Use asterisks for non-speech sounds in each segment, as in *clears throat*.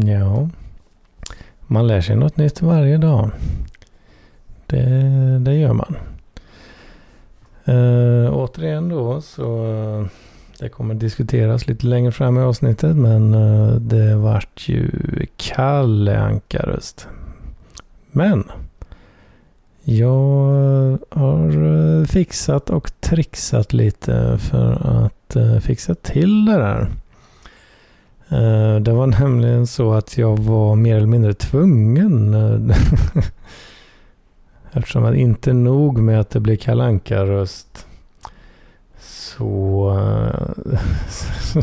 Ja, man lär sig något nytt varje dag. Det, det gör man. Eh, återigen då så eh, det kommer diskuteras lite längre fram i avsnittet men eh, det vart ju Kalle Ankaröst. Men jag har eh, fixat och trixat lite för att fixa till det där. Eh, det var *laughs* nämligen så att jag var mer eller mindre tvungen. Eh, *laughs* eftersom att inte nog med att det blev kalanka röst så, eh, *laughs*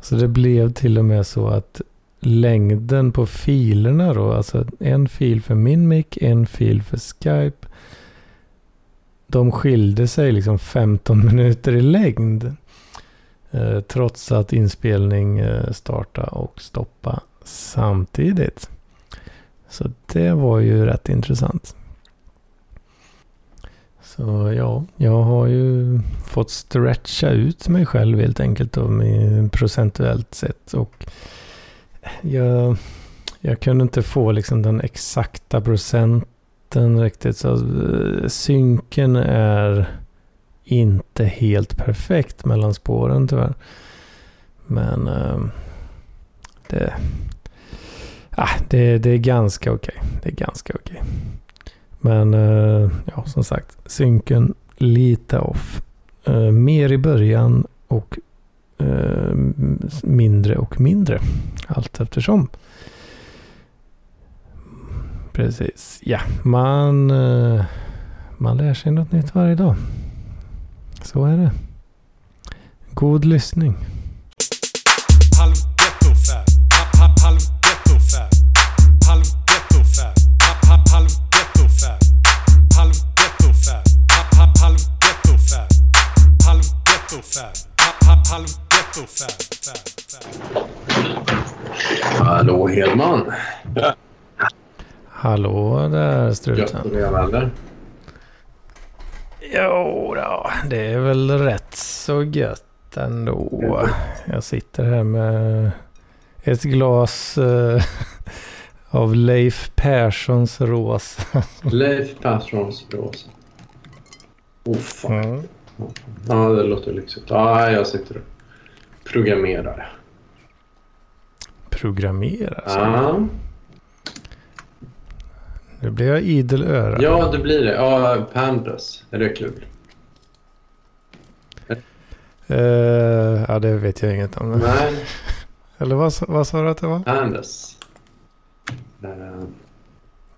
så det blev till och med så att längden på filerna då, alltså en fil för min mick, en fil för Skype. De skilde sig liksom 15 minuter i längd. Eh, trots att inspelning eh, starta och stoppa samtidigt. Så det var ju rätt intressant. Så ja, jag har ju fått stretcha ut mig själv helt enkelt då, procentuellt sett. Och jag, jag kunde inte få liksom den exakta procenten riktigt. Så eh, synken är inte helt perfekt mellan spåren tyvärr. Men äh, det, äh, det, det är ganska okej. Okay. Det är ganska okej. Okay. Men äh, ja, som sagt, synken lite off. Äh, mer i början och eh, mindre och mindre allt eftersom. Precis, ja, man, man lär sig något nytt varje dag. Så är det. God lyssning. Hallå Hedman. Hallå där struten. Gratulerar Jo då, det är väl rätt så gött ändå. Jag sitter här med ett glas uh, av Leif Perssons rosa. Leif Perssons rosa. Oh fan. Mm. Ja, det låter lyxigt. Ja, jag sitter och programmerar. Programmerar? Ja. Nu blir jag idel öra. Ja, det blir det. Ja, Pandas. Är det kul? Uh, ja, det vet jag inget om. Nej. *laughs* Eller vad, vad sa du att det var? Pandas. Uh.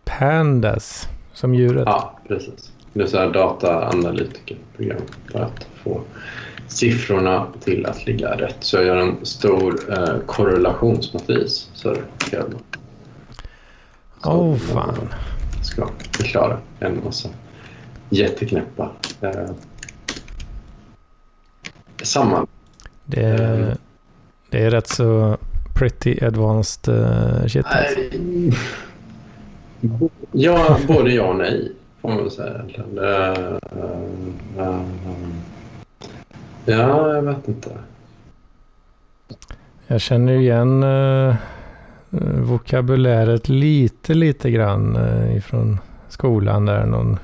Pandas, som djuret? Ja, precis. Det är så här dataanalytikerprogram för att få siffrorna till att ligga rätt. Så jag gör en stor uh, korrelationsmatris. Så det oh, fan ska förklara en massa jätteknäppa eh, samman. Det är, det är rätt så pretty advanced uh, shit. Alltså. Ja, både ja och nej får man säga. Uh, ja, jag vet inte. Jag känner igen uh, Eh, vokabuläret lite, lite grann eh, ifrån skolan där. Någon,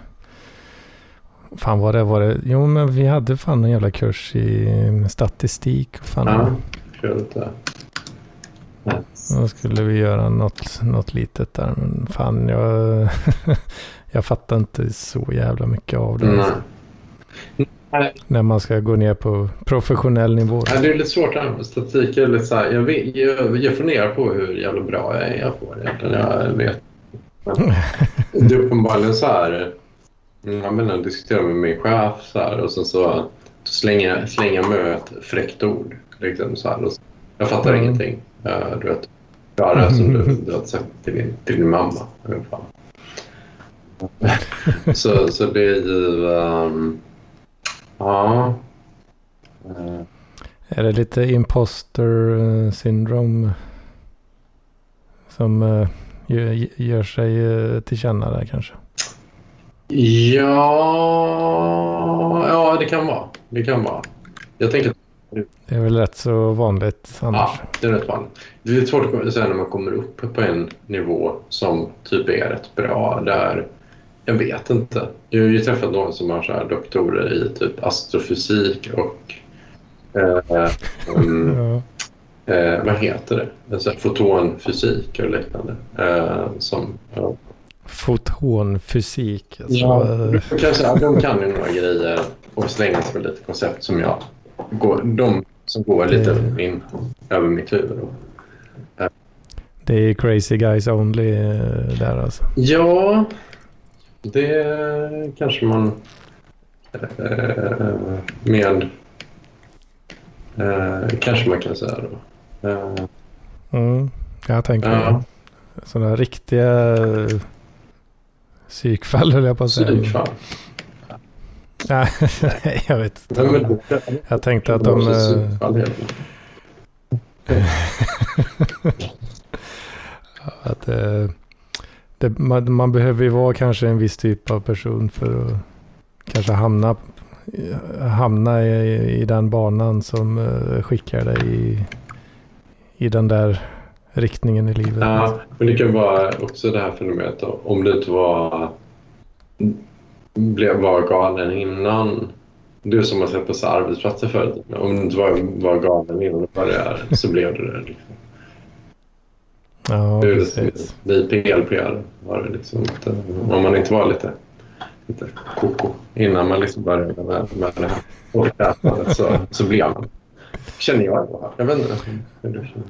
fan vad det var det? Jo men vi hade fan en jävla kurs i statistik. Fan, ja, kul det. Då skulle vi göra något, något litet där. Men fan jag, *laughs* jag fattar inte så jävla mycket av det. Mm. När man ska gå ner på professionell nivå. Ja, det är lite svårt statistik. Är lite så här, jag, vet, jag, jag funderar på hur jävla bra jag är på det. Jag vet. *laughs* det är uppenbarligen så här. Jag menar, diskuterar med min chef så här, och sen så slänger, jag med ett fräckt ord. Liksom, så här, och jag fattar mm. ingenting. Uh, du vet, göra som du, *laughs* du har sagt till din, till din mamma. så, så det är ju... Um, Ja. Uh. Är det lite imposter eh, syndrom som uh, gör sig till känna där kanske? Ja, ja det kan vara. Det kan vara. Jag tänker Det är väl rätt så vanligt annars. Ja, det är rätt vanligt. Det är svårt att säga när man kommer upp på en nivå som typ är rätt bra. Där, jag vet inte. Jag har ju träffat någon som har så här doktorer i typ astrofysik och eh, um, *laughs* Ja. eh, vad heter det? Alltså fotonfysik och liknande. Eh, som, ja. Fotonfysik. Alltså, Ja, eh, de kan, säga, de kan ju några grejer och slänga sig med lite koncept som jag går, de som går lite över, min, över mitt huvud. Det är crazy guys only eh, där alltså. Ja, det kanske man eh, med eh, kanske man kan säga då. Eh, Mm. Jag tänker ja, sådana riktiga eh, psykfall höll jag på att säga. psykfall. Nej, *laughs* jag vet inte. Men, Jag tänkte att de... eh. *laughs* Att, eh, det, man, man behöver ju vara kanske en viss typ av person för att kanske hamna, hamna i, i den banan som eh, skickar dig i, i den där riktningen i livet. Ja, men det kan vara också det här fenomenet om du inte var, blev, var galen innan. Du som har sett på arbetsplatser förut. Om du inte var, var galen innan du började så blev du det. Liksom ja liksom, precis. bli PLPR var det liksom. Eh, om man inte var lite, lite koko innan man liksom började med, med det här folkätandet så, så blev man. Känner jag. Jag vet inte hur du känner.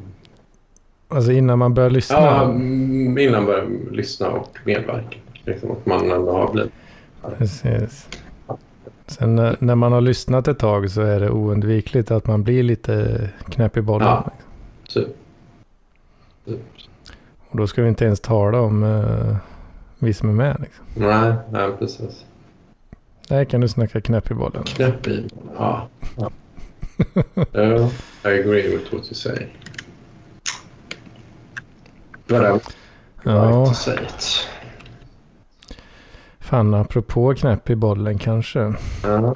Alltså innan man börjar lyssna. Ja, mm, innan börja lyssna och medverka. Liksom, att man ändå har blivit... Precis. Sen när, när man har lyssnat ett tag så är det oundvikligt att man blir lite knäpp i bollen. Ja. Typ. Och då ska vi inte ens tala om uh, vi som är med. Liksom. Nej, nej, precis. Där kan du snacka knäpp i bollen. Knäpp i. Ja. ja. *laughs* ja. I agree with what you say. But I would like Ja, to say it. fan apropå knäpp i bollen kanske. Ja,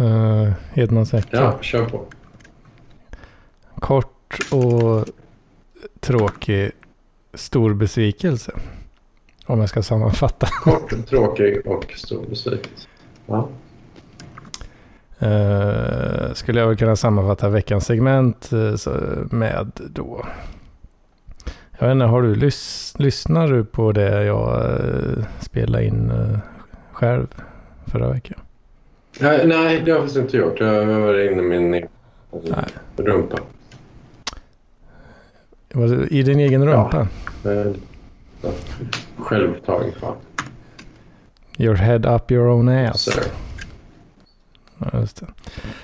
Uh, Hedmans vecka. ja, kör på. Kort och tråkig stor besvikelse. Om jag ska sammanfatta. *laughs* Kort, tråkig och stor besvikelse. Ja. Uh, skulle jag väl kunna sammanfatta veckans segment eh, med då. Jag vet inte, har du lys- lyssnar du på det jag uh, spelade in eh, själv förra veckan? Nej, nej, det har jag faktiskt inte gjort. Jag var inne i min rumpa. Var det I din egen Ja. rumpa? Så, Självupptagen fan. Your head up your own ass. Ja, just det.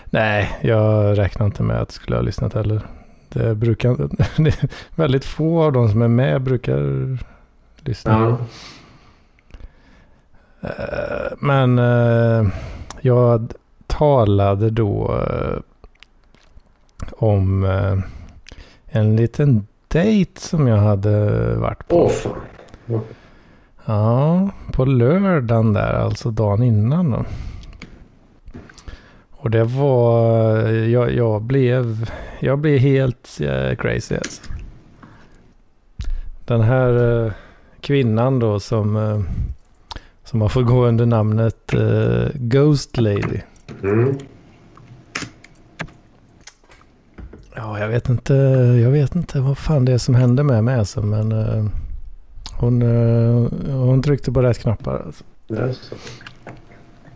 Nej, jag räknar inte med att jag skulle ha lyssnat heller. Det brukar *laughs* det är väldigt få av de som är med brukar lyssna. ja. Eh, Men eh, jag talade då eh, om en liten dejt som jag hade varit på. Åh fan. Ja, på lördagen där, alltså dagen innan då. Och det var, jag, jag blev, jag blev helt eh, crazy alltså. Den här eh, kvinnan då som, eh, som har fått gå under namnet Ghost Lady. Mm. Ja, jag vet inte, jag vet inte vad fan det är som hände med mig alltså, men eh, hon, eh, hon tryckte på rätt knappar alltså. Så.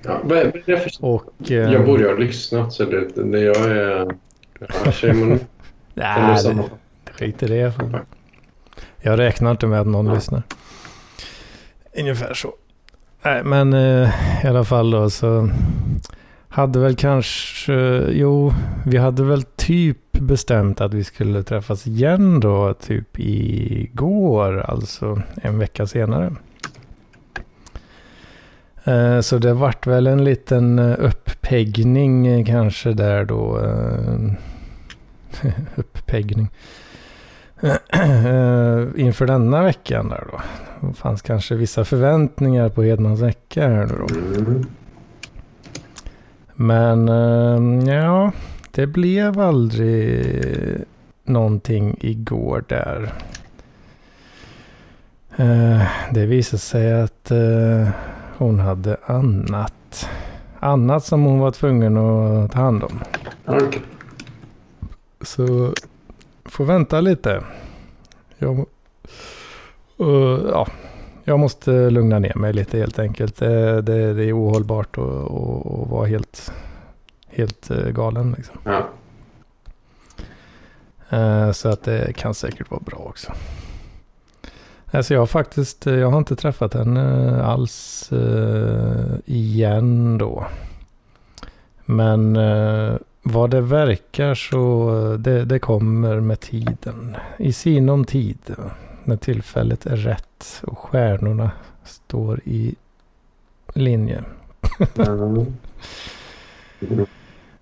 Ja, det för... Och... eh, Jag borde ha lyssnat så det, det jag är... Ja, *laughs* Nej, det, skit i det. Jag räknar inte med att någon Nej. lyssnar. Ungefär så. Nej, men i alla fall då så hade väl kanske, jo, vi hade väl typ bestämt att vi skulle träffas igen då, typ igår, alltså en vecka senare. Eh, Så det vart väl en liten eh, uppeggning eh, kanske där då. *laughs* Uppeggning. *clears throat* Inför denna veckan där då. Det fanns kanske vissa förväntningar på Hedmans vecka här nu då. Mm. Men ja, det blev aldrig någonting igår där. Eh, det visade sig att eh, hon hade annat. Annat som hon var tvungen att ta hand om. Så får vänta lite. Jag, uh, ja, jag måste lugna ner mig lite helt enkelt. Det, det, det är ohållbart att vara helt, helt eh, galen. Liksom. Ja. Eh, Så att det kan säkert vara bra också. Alltså jag har faktiskt, jag har inte träffat henne alls eh, igen då. Men eh, vad det verkar så det, det kommer med tiden. I sinom tid. När tillfället är rätt och stjärnorna står i linje. Mm. *laughs*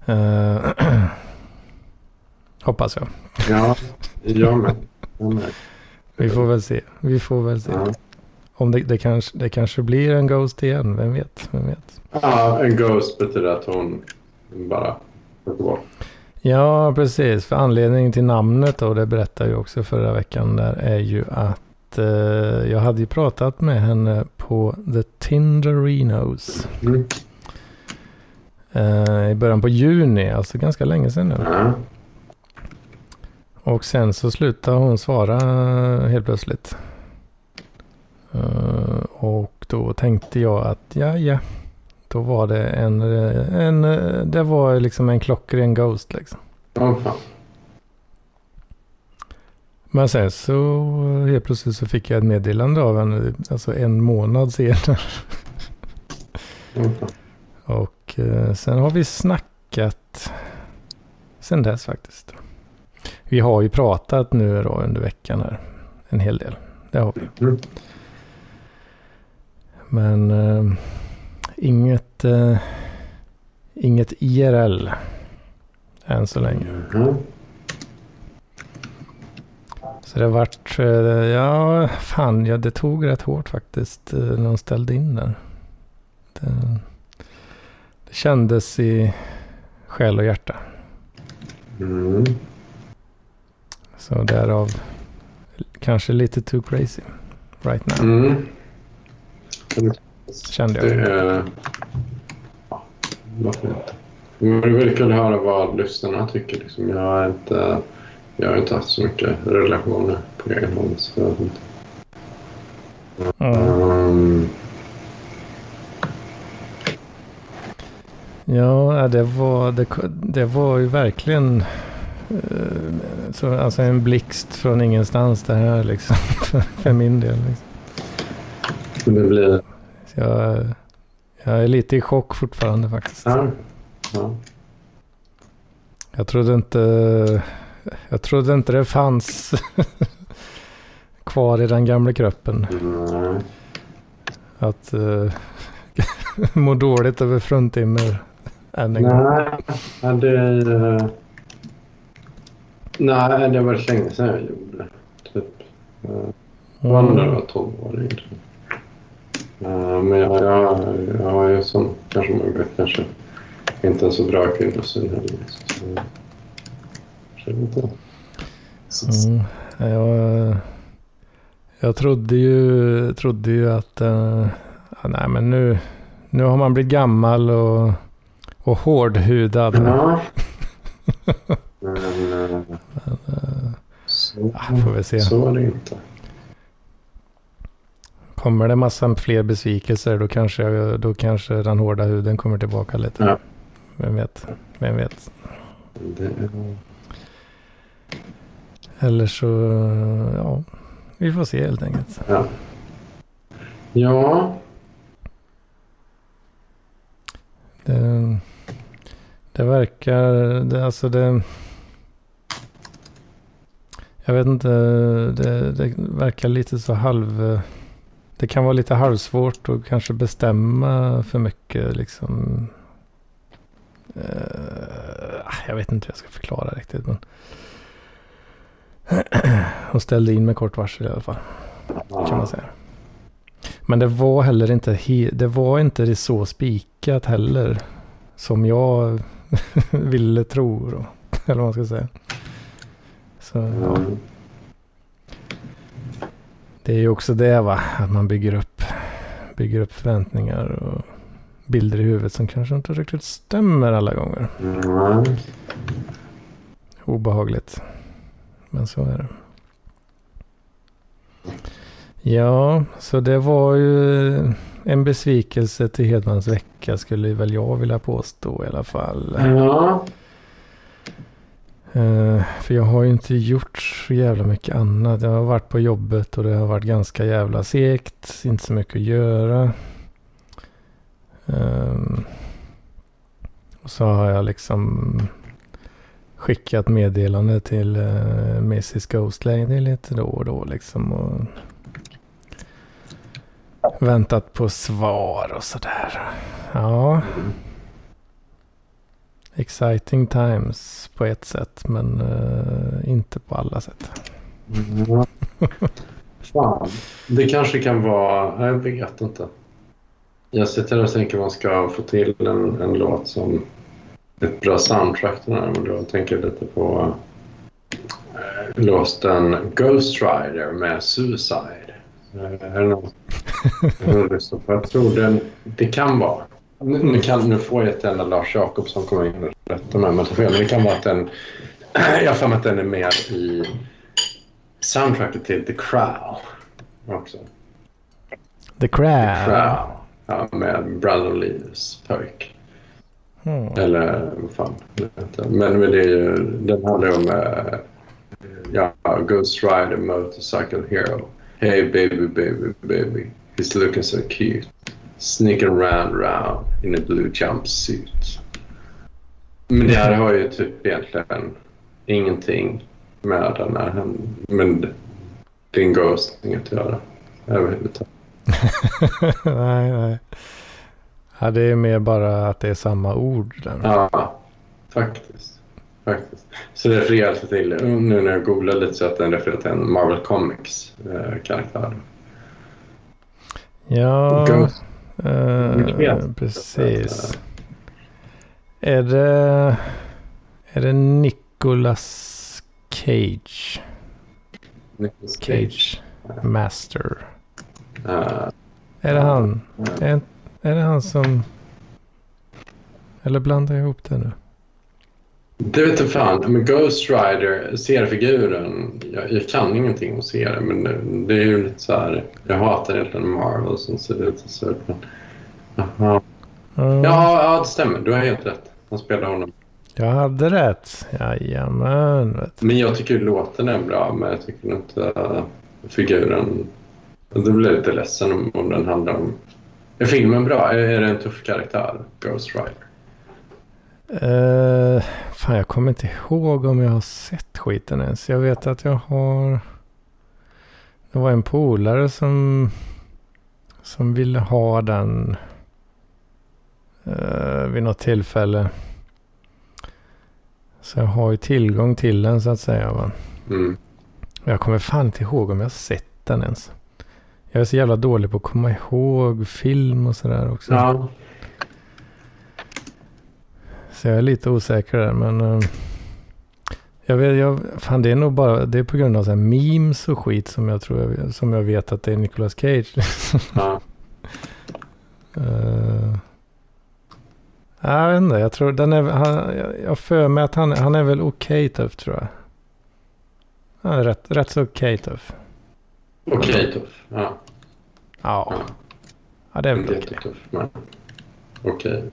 Eh, *clears throat* hoppas jag. Ja, jag med. Jag med. Vi får väl se. Vi får väl se. Ja. Om det, det, kanske, det kanske blir en Ghost igen. Vem vet? Vem vet? ja, en ghost betyder att hon bara åker bort. Ja, precis. För anledningen till namnet då, det berättade jag också förra veckan där, är ju att eh, jag hade ju pratat med henne på The Tinderinos Mm. Eh, i början på juni, alltså ganska länge sedan nu. Ja. Och sen så slutade hon svara helt plötsligt. Eh, och då tänkte jag att ja, ja. Då var det en, en, det var liksom en klockren Ghost liksom. Fan. Men sen så helt plötsligt så fick jag ett meddelande av henne, alltså en månad senare. Åh, *laughs* fan. Och eh, sen har vi snackat sen dess faktiskt. Vi har ju pratat nu då under veckan här. En hel del. Det har vi. Mm. Men eh, inget, eh, inget IRL än så länge. Mhm. Så det vart, eh, ja fan, ja, det tog rätt hårt faktiskt eh, när de ställde in den. Det kändes i själ och hjärta. Mm. Så därav kanske lite too crazy right now. Mm. Kände Det jag. är... Ja, varför inte? Men det är väldigt kul att höra vad lyssnarna tycker. Liksom. Jag, har inte, jag har inte haft så mycket relationer på egen hand. Så jag vet inte. Mm. Um, Ja, det var, det, det var ju verkligen eh, så, alltså en blixt från ingenstans det här liksom. *laughs* För, min del. Liksom. det blir... Så jag, jag är lite i chock fortfarande faktiskt. Ja. Ja. Jag trodde inte, jag trodde inte det fanns *laughs* kvar i den gamla kroppen. Nej. Att uh, *laughs* må dåligt över fruntimmer än en gång. Nej, det... är- Nej, det var länge sedan jag gjorde. Typ. eh, var när jag var 12-åring. tror jag. Eh, Men jag, jag, jag ju som kanske man vet kanske inte en så bra kvinnosyn heller. Så, inte. Så- Mm, jag, jag trodde ju, trodde ju att ja, nej, men nu, nu har man blivit gammal och, och hårdhudad. Ja. Men, eh, så, Ja, får vi se. så var det inte. Kommer det massa fler besvikelser då kanske, då kanske den hårda huden kommer tillbaka lite. Ja. Vem vet? Vem vet? Det, Eller så, ja, vi får se helt enkelt. ja. Ja, Det, det verkar, det, alltså det... Jag vet inte, det, det verkar lite så halv... Det kan vara lite halvsvårt att kanske bestämma för mycket liksom. Eh, jag vet inte hur jag ska förklara riktigt men. *clears throat* Hon ställde in med kort varsel i alla fall kan man säga. Men det var heller inte, he- det var inte så spikat heller. Som jag ville tro. Då, eller vad man ska säga. Så, ja. Det är ju också det va, att man bygger upp, bygger upp förväntningar och bilder i huvudet som kanske inte riktigt stämmer alla gånger. Mm. Obehagligt. Men så är det. Ja, så det var ju en besvikelse till Hedmans vecka skulle väl jag vilja påstå i alla fall. Ja. Eh, för jag har ju inte gjort så jävla mycket annat. Jag har varit på jobbet och det har varit ganska jävla segt. Inte så mycket att göra. Ehm, och så har jag liksom skickat meddelande till uh, Mrs Ghost Lady lite då och då liksom. Och väntat på svar och sådär. Ja. Exciting times på ett sätt men uh, inte på alla sätt. Mm. *laughs* Fan. Det kanske kan vara... Jag vet inte. Jag sitter och tänker att man ska få till en, en låt som ett bra soundtrack den här. Men då tänker jag lite på äh, låten Ghost Rider med Suicide. Äh, är det någon Jag tror den, det kan vara. Nu, nu, kan, nu får jag ett enda Lars Jakobsson komma in och rätta mig om jag fel. Men det kan vara att den... *clears throat* Jag har för mig att den är med i soundtracket till The Crow också. The Crow? The Crow. Ja, med Brandon Lees pojk. Mm. Eller vad fan. Men, det är ju, den handlar om uh, ja, Ghost Rider Motorcycle Hero. Hey baby baby baby. He's looking so cute. Sneaking around around in a blue jumpsuit. Men det här har ju typ egentligen ingenting med den här. Men en ghost inget att göra överhuvudtaget. *laughs* nej, nej. Ja, det är mer bara att det är samma ord. Där. Ja, faktiskt. Faktiskt. Så det refererar till, nu när jag googlar lite så att den refererar till en Marvel Comics-karaktär. Eh, ja, eh, precis. Är det, är det Nicolas Cage? Nicolas Cage. Cage. Master. Uh, är det han? Är, är det han som... Eller blandar jag ihop det nu? Det vet inte fan. Men Ghost Rider, seriefiguren, jag, jag kan ingenting om serier men det, det, är ju lite så här. Jag hatar egentligen Marvel som ser ut så. Men, aha. Mm. Ja, ja, det stämmer. Du har helt rätt. Han spelar honom. Jag hade rätt. Jajamän. Men jag tycker låten är bra, men jag tycker inte uh, figuren då blir jag lite ledsen om, om den handlar om... Är filmen bra? Är, är det en tuff karaktär, Ghost Rider? Uh, fan, jag kommer inte ihåg om jag har sett skiten ens. Jag vet att jag har... Det var en polare som... Som ville ha den... Uh, vid något tillfälle. Så jag har ju tillgång till den så att säga. Va? Mm. Jag kommer fan inte ihåg om jag har sett den ens. Jag är så jävla dålig på att komma ihåg film och sådär också. Ja. Så jag är lite osäker där men... Uh, jag vet, jag, fan det är nog bara, det är på grund av så här memes och skit som jag tror, jag, som jag vet att det är Nicolas Cage. *laughs* ja. uh, jag vet inte, jag tror den är, han, jag för mig att han, han är väl okej okay tuff tror jag. Han är rätt, rätt så okej okay tuff. Okej okay, tuff, ja. Ja. Ja, det är väl okej. Okay. Okej.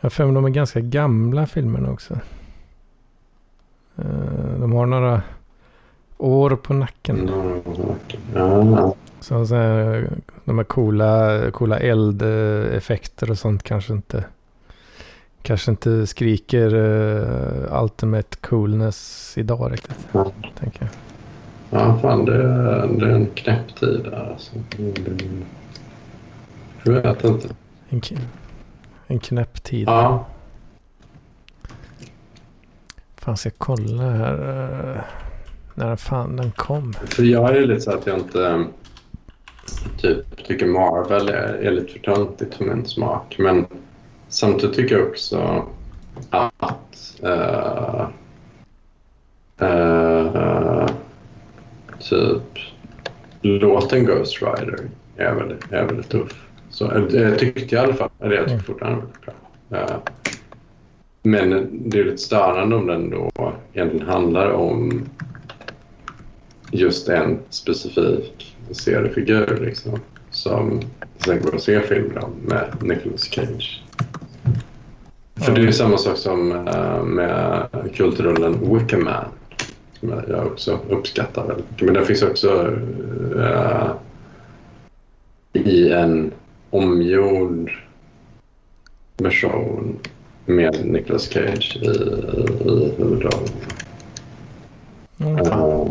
Jag för mig de är ganska gamla filmerna också. Eh, de har några år på nacken. Mm, ja. Så, så här, de här coola, coola eldeffekter och sånt kanske inte kanske inte skriker uh, ultimate coolness idag riktigt. Ja. Tänker jag. Ja, fan det, det är en knäpp tid där alltså. Jag vet inte. En, en knäpp tid. Ja. Fan, ska jag kolla här. Uh, när fan den kom. För jag är lite så att jag inte typ tycker Marvel är, är lite för töntigt för min smak. Men samtidigt tycker jag också att uh, uh, typ låten Ghost Rider är väldigt, är väldigt tuff. Så, eh, jag tyckte i alla fall. Eller jag tycker fortfarande väldigt bra. Eh, men det är lite störande om den då egentligen handlar om just en specifik seriefigur liksom, som sen går att se filmer om med Nicolas Cage. För det är ju samma sak som eh, med kultrullen Wicker Man som jag också uppskattar väldigt mycket. Men den finns också uh, i en omgjord version med Nicolas Cage i, i huvudrollen. Mm. Uh,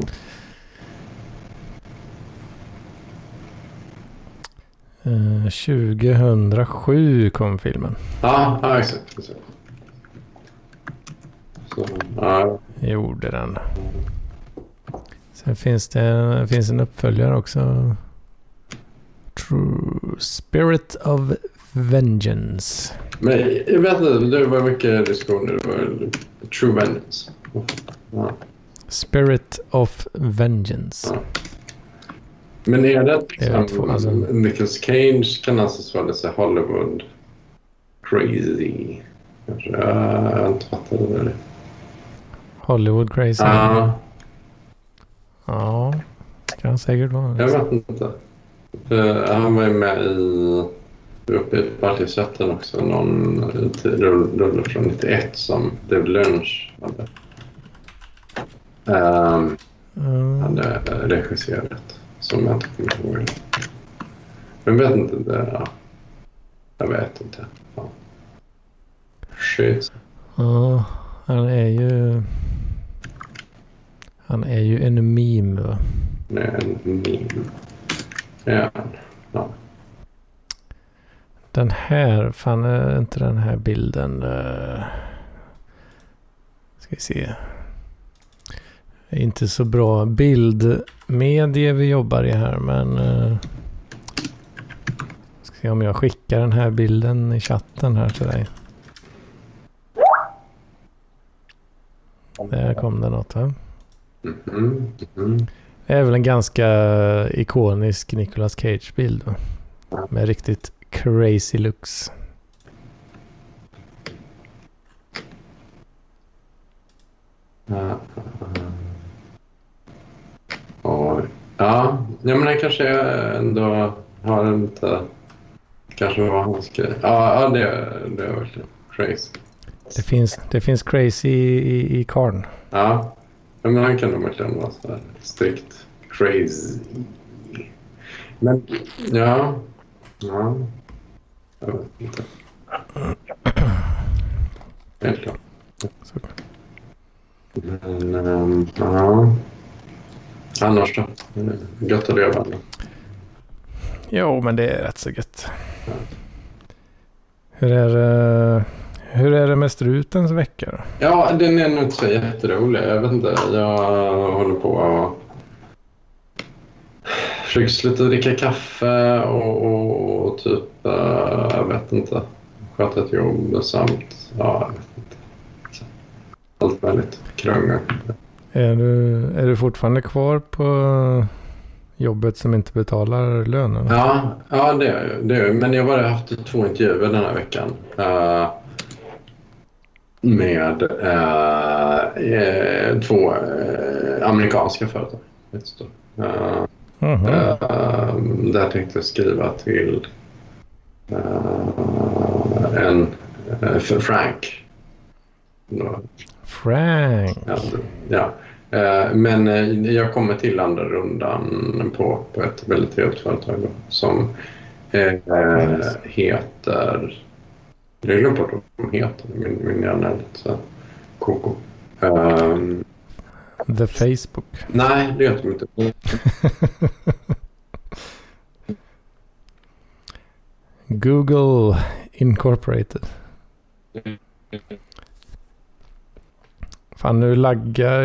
Uh, 2007 kom filmen. Ja, ja exakt. exakt. Så, ja. Gjorde den. Sen finns det finns en uppföljare också. True Spirit of Vengeance. Men jag vet inte, det var mycket diskussioner. Det var True Vengeance. Ja. Spirit of Vengeance. Ja. Men är det Det liksom, två, alltså. Nicolas Cage kan anses vara lite Hollywood crazy? Kanske. Jag inte fattat det. Där. Hollywood Crazy. Ja, Ja, kan säkert vara. jag vet inte. För han var ju med i uppe i Partisrätten också. Någon rull- rulle från 91 som David Lynch hade. Um, Mm. hade regisserat. Som jag inte kommer ihåg. Men jag vet inte. Det, ja. Jag vet inte. Ja. Shit. Ja, han är ju... Han är ju en meme va? Är en meme. Ja. ja. Den här, fan är inte den här bilden... Uh, ska vi se. Inte så bra bildmedie vi jobbar i här men... Uh, ska se om jag skickar den här bilden i chatten här till dig. Där kom det något va? Mhm, mhm. Det är väl en ganska ikonisk Nicolas Cage-bild. Med riktigt crazy looks. Ja. Ja, ja men han kanske ändå har en lite... Kanske vad han ska... Ja, ja det, det är verkligen crazy. Det finns, det finns crazy i, i, i karln. Ja. Ja, men han kan nog verkligen vara så här strikt crazy. Men, ja. Ja. Jag vet inte. Helt klart. Men, ehm, ja. Annars då? Gött att leva ändå. Jo, men det är rätt så gött. Hur är det, hur är det med strutens vecka då? Ja, den är nog inte så jätterolig. Jag vet inte. Jag håller på och försöker sluta dricka kaffe och, och, och typ, eh, jag vet inte, sköta ett jobb samt, ja, jag vet inte. Allt möjligt krångel. Är du, är du fortfarande kvar på jobbet som inte betalar lönen? Ja, ja det är jag. Men jag har bara haft två intervjuer den här veckan. eh, med eh, eh, två eh, amerikanska företag. Du. Eh. Eh, där tänkte jag skriva till en uh, för Frank. Frank. Ja, men jag kommer till andra rundan på, på ett väldigt trevligt företag då, som heter... Jag har glömt vad de heter. Min, min hjärna är lite koko. Ehm, The Facebook. nej, det heter de inte. *laughs* Google Incorporated. Fan nu laggar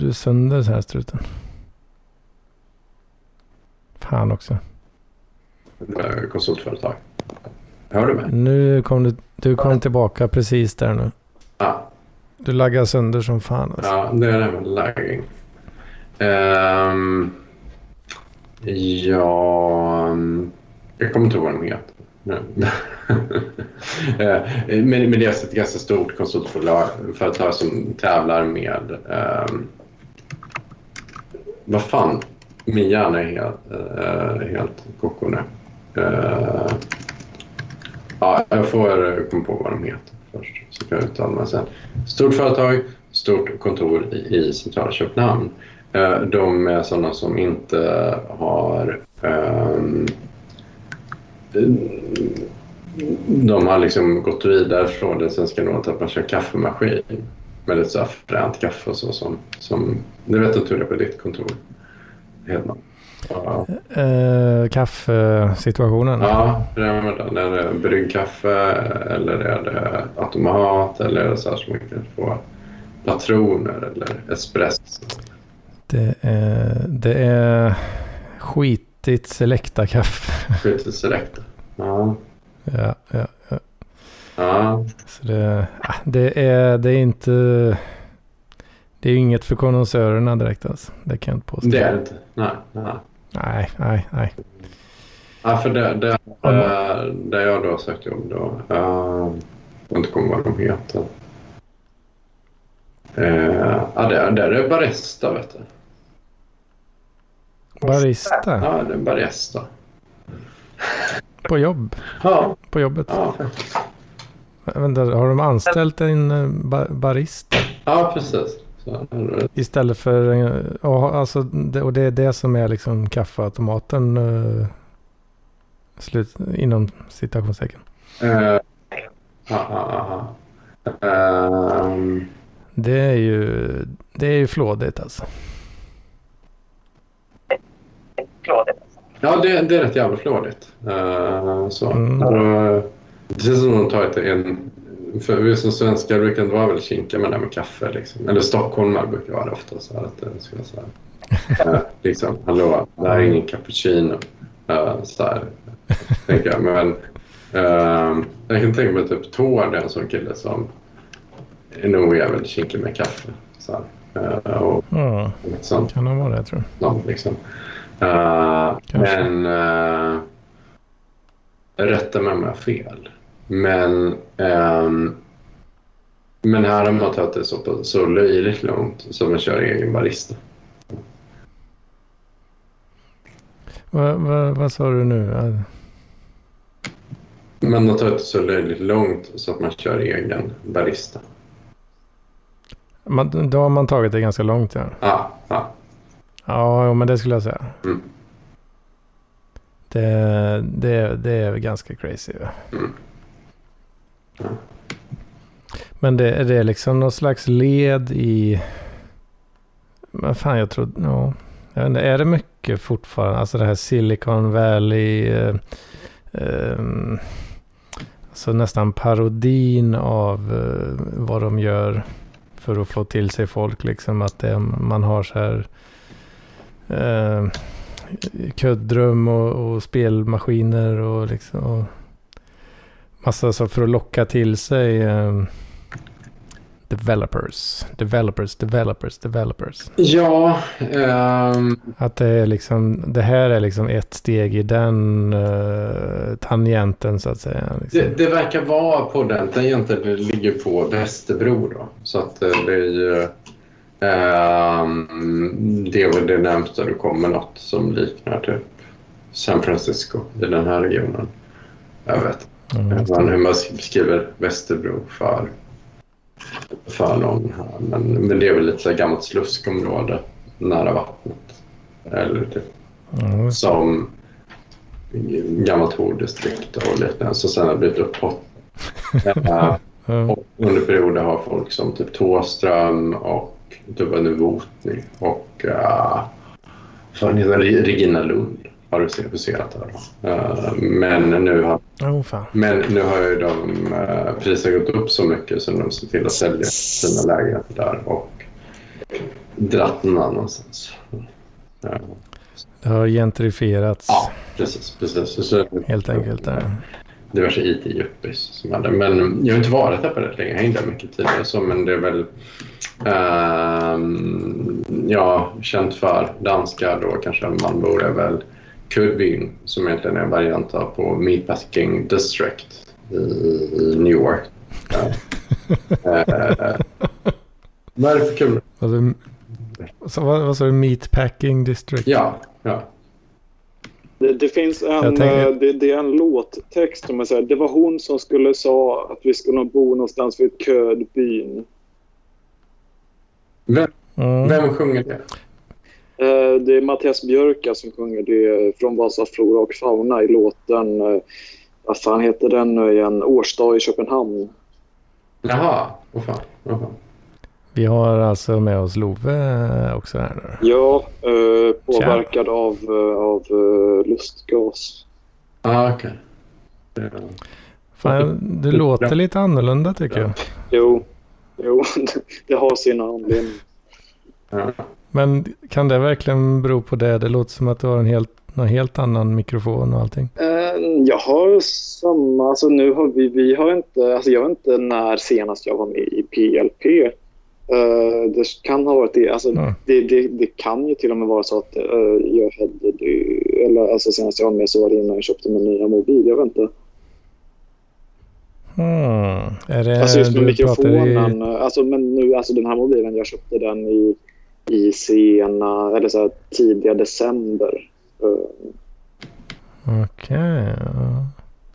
du sönder så här struten. Fan också. Konsultföretag. Hör du mig? Nu kom du, du kom tillbaka precis där nu. Du laggar sönder som fan alltså. Ja, det är det med lagging. Um, ja, jag kommer inte ihåg vad de heter. *laughs* Eh, men, men det är ett ganska stort konsultföretag som tävlar med... Um, vad fan? Min hjärna är helt, uh, helt koko nu. Uh, ja, jag får komma på vad de heter först, så kan jag uttala mig sen. Stort företag, stort kontor i, i centrala Köpenhamn. Eh, de är sådana som inte har um, de har liksom gått vidare från det svenska lånet att man kör kaffemaskin med lite så fränt kaffe och så. Som, som, du vet inte hur det är på ditt kontor? Hedman. Ja. Eh, kaffesituationen? Ja, det är, det. är det bryggkaffe eller är det automat eller är det så här som man kan få patroner eller espresso? Det är, det är skitigt selekta kaffe. Skitigt selekta, ja. Ja, ja, ja. Ja. Så det, ah, det, är, det är inte... Det är inget för konnässörerna direkt alltså. Det kan jag inte påstå. Det är det inte. Nej, nej. Nej, nej, nej. Ja, för det, det, äh, det jag då sökt jobb då. Uh, jag inte kommer vad de heter. Uh, ja, det, det är barista vet du. Barista? Ja, det är barista. *laughs* På jobb? Ja. På jobbet? Ja, Vänta, har de anställt en eh, ba barista? Ja, precis. Istället för, och, alltså, det, och det är det som är liksom kaffeautomaten uh, slut, inom citationstecken. Uh, uh, um. Det är ju, det är ju flådigt alltså. Flådigt. Ja, det, det är rätt jävla flådigt. Uh, så. Mm. Uh, det känns som att de tagit en... För vi som svenskar brukar inte vara väldigt kinka med det med kaffe. Liksom. Eller stockholmare brukar vara det ofta. Så här, att så här. Uh, liksom, hallå, det här är ingen cappuccino. Uh, så här, tänker jag. Men uh, jag kan tänka mig typ Tord är en sån kille som är nog jävligt kinkig med kaffe. Så här. Uh, och, mm. liksom, kan det vara det tror jag. Ja, liksom. Uh, men rätta mig om jag har fel. Men, um, men här har man tagit det så, så löjligt långt som man kör egen barista. Vad va, va sa du nu? Man har tagit det så löjligt långt så att man kör egen barista. Man, då har man tagit det ganska långt ja. Ja, ja. Ja, men det skulle jag säga. Mm. Det, det, det är ganska crazy. Mm. Men det, det är liksom någon slags led i... Men fan, jag tror... Ja. jag inte, är det mycket fortfarande? Alltså det här Silicon Valley... Eh, eh, alltså nästan parodin av eh, vad de gör för att få till sig folk. Liksom att det, man har så här eh, kuddrum och, och, spelmaskiner och liksom och massa så för att locka till sig eh, developers, developers, developers, developers. Ja. Um... Att det är liksom, det här är liksom ett steg i den uh, tangenten så att säga. Liksom. Det, det, verkar vara på den tangenten, det ligger på Västerbro då. Så att eh, det är ju Um, det är väl det närmsta du kommer något som liknar typ San Francisco i den här regionen. Jag vet mm, hur man beskriver Västerbro för, för någon här. Men, men det är väl lite så gammalt sluskområde nära vattnet. Eller typ mm, som gammalt hordistrikt och liknande. Så sen har blivit uppåt. *laughs* och under perioder har folk som typ Tåström och Votny och uh, Regina Lund har huserat här. Uh, men, nu har, oh, men nu har ju de uh, priserna gått upp så mycket så de ser till att sälja sina lägenheter där och dratt någon annanstans. Det har gentrifierats. Ja, precis. precis. Så, Helt enkelt. Där. diverse IT-yuppies som hade. Men jag har inte varit där på rätt länge. Jag hängde där mycket tidigare så, men det är väl um, ja, känt för danskar då kanske man bor är väl Kudbyn som egentligen är en variant av på Meatpacking District i, i New York. uh, *laughs* vad är det för kul? Alltså, så vad, vad sa du? Meatpacking District? Ja, ja. Det, det finns en, tänker... Eh, det, det, är en låttext. Om man säger. Det var hon som skulle sa att vi skulle bo någonstans vid Ködbyn. Vem, mm. vem sjunger det? Eh, det är Mattias Björka som sjunger det från Vasa Flora och Fauna i låten, eh, vad fan heter den nu igen, Årsdag i Köpenhamn. Jaha, vad fan. Vad fan. Vi har alltså med oss Love också här nu. Ja, eh, påverkad Tja. av, eh, av uh, lustgas. Ah, okej. Okay. Fan, du låter lite annorlunda tycker jag. Jo, jo *laughs* det har sina anledningar. Ja. Men kan det verkligen bero på det? Det låter som att du har en helt, någon helt annan mikrofon och allting. Uh, jag har samma, alltså nu har vi, vi har inte, alltså jag vet inte när senast jag var med i PLP. Uh, det kan ha varit det. Alltså, mm. det, det, det, kan ju till och med vara så att uh, jag hade det. Eller alltså, senast jag var med så var det innan jag köpte min nya mobil. Jag vet inte. Mm. Är det, alltså just med mikrofonen. I... Alltså, men nu, alltså den här mobilen, jag köpte den i, i sena, eller så här, tidiga december. Uh. Okej. Okay.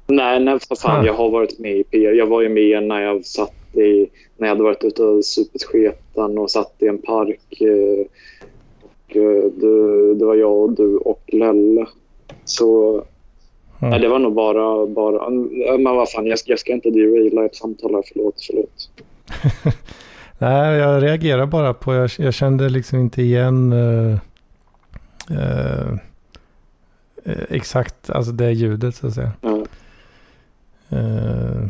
Nej, nej för fan. Ah. Jag har varit med i PR. Jag var ju med när jag satt i, när jag hade varit ute och supit sketen och satt i en park. Eh, och eh, det, det, var jag och du och Lelle. Så mm. nej, det var nog bara... bara men vad fan, jag, jag ska inte deraila ett samtal här. Förlåt, förlåt. *laughs* nej, jag reagerar bara på... Jag, jag kände liksom inte igen... Uh, uh, exakt alltså det ljudet så att säga. Mm. Uh,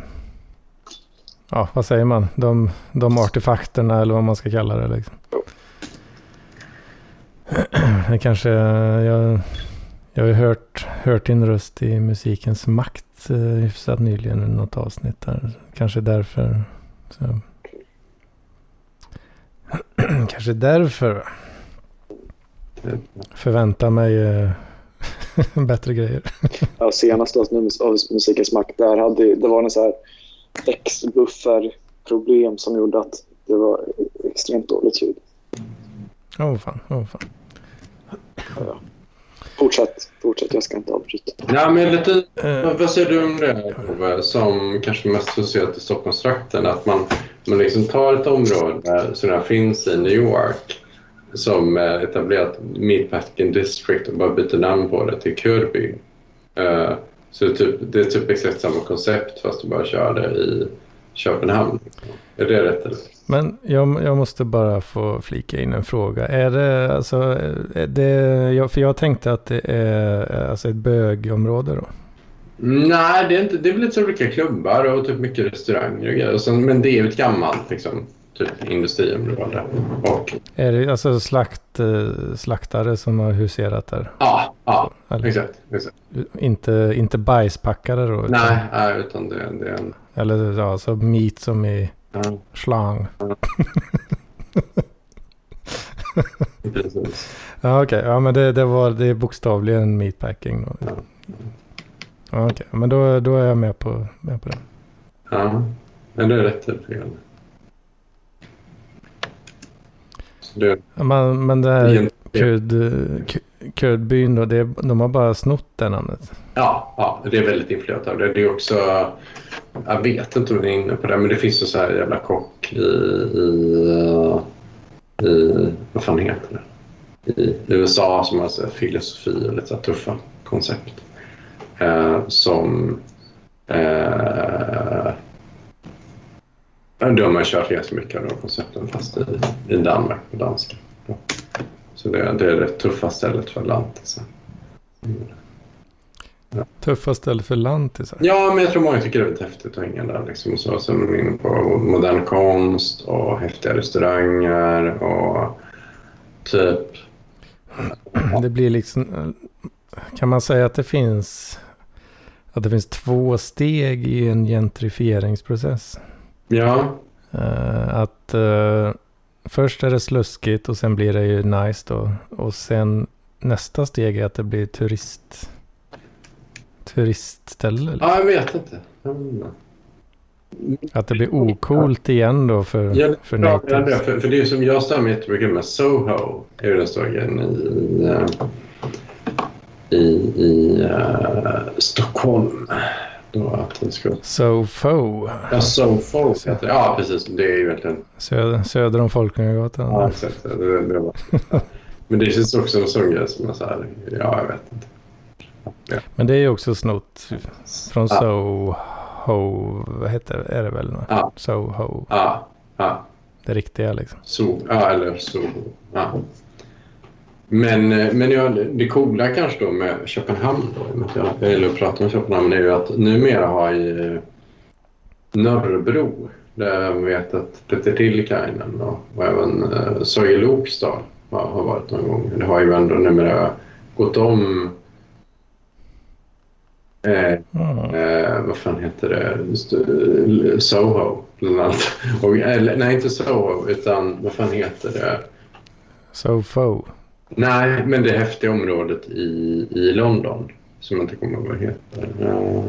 ja, vad säger man? De, de artefakterna eller vad man ska kalla det. Liksom. Det *clears throat* kanske, jag, jag har hört, hört din röst i musikens makt eh, hyfsat nyligen i något avsnitt där. Kanske därför. Så. *clears throat* kanske därför. Förvänta mig eh, *laughs* bättre grejer. ja, senast av musikens makt där hade det var en så här X-buffer-problem som gjorde att det var extremt dåligt ljud. Åh oh, fan, åh oh, fan. Ja. Fortsätt, fortsätt, jag ska inte avbryta. Ja, men lite, uh, vad säger du om det, Ove, som kanske mest associerat i Stockholmstrakten? Att man, man liksom tar ett område som det finns i New York som etablerat Meatpacking District och bara byter namn på det till Kirby. Uh, så det är, typ, det är typ exakt samma koncept fast du bara kör det i Köpenhamn. Är det rätt eller? Men jag, jag måste bara få flika in en fråga. Är det alltså, är det, för jag tänkte att det är alltså ett bögområde då? Nej, det är, inte, det är väl lite olika klubbar och typ mycket restauranger och grejer. Men det är ju ett gammalt liksom, typ industriområde. Och... Är det alltså slakt, eh, slaktare som har huserat där? Ja, ja exakt, exakt. Inte, inte bajspackare då? Utan... Nej, nej, utan det, det är en... Eller ja, så meat som i ja. slang. Precis. *laughs* Ja, okej. Okay. Ja, men det, det, var, det är bokstavligen meatpacking. Då. Ja. Okej. Okay. Men då, då är jag med på, med på det. Ja, men det är rätt uppenbart. Det, men, men det här Kurdbyn då, det, de har bara snott det namnet? Ja, ja, det är väldigt influerat av det. Det är också, jag vet inte om ni är inne på det, men det finns en så här jävla kock i, i, eh, i vad fan heter det? I USA som har så filosofi och lite så tuffa koncept. Eh, som eh, då har man kört ganska mycket av de koncepten fast i, i Danmark på danska. Så det, det är det tuffa stället för lantisar. Ja. Tuffa stället för lantisar? Ja, men jag tror många tycker det är väldigt häftigt att hänga där. Liksom. Så, så är man inne på modern konst och häftiga restauranger och typ... *clears throat* Det blir liksom... Kan man säga att det finns att det finns två steg i en gentrifieringsprocess. Ja, Eh, att eh, först är det sluskigt och sen blir det ju nice då. Och sen nästa steg är att det blir turist turistställe. Liksom. ja jag vet inte. Att det blir ocoolt igen då för, Ja, för Ja, ja, det, natives. för, för det är som jag mig jättemycket med Soho. är ju den stora grejen i, i, i eh, Stockholm. Då att det ska... Sofo, Ja, Soho heter. Ja, precis. Det är ju verkligen... söder, söder om Folkungagatan. Ja, exakt. Det, det var, ja. *laughs* Men det känns också en sån grej som är så här... Ja, jag vet inte. Men det är ju också snott från Ja. Soho, vad heter det, är det väl? Ja. Soho, Ja, ja. det riktiga liksom. Så, ja, eller så. Ja. Men, eh, men ja, det coola kanske då med Köpenhamn, då, med att jag gillar att prata om Köpenhamn, är ju att numera har ju Norrbro, där jag vet att Peter Tillikainen och, och även eh, Söje Lokstad har, har varit någon gång. Det har ju ändå numera gått om eh, Mm. Eh, vad fan heter det? St- Soho, bland annat. *laughs* Och, eller, nej, inte Soho, utan vad fan heter det? Sofo. Nej, men det häftiga området i, i London som jag inte kommer ihåg vad det heter. Eh,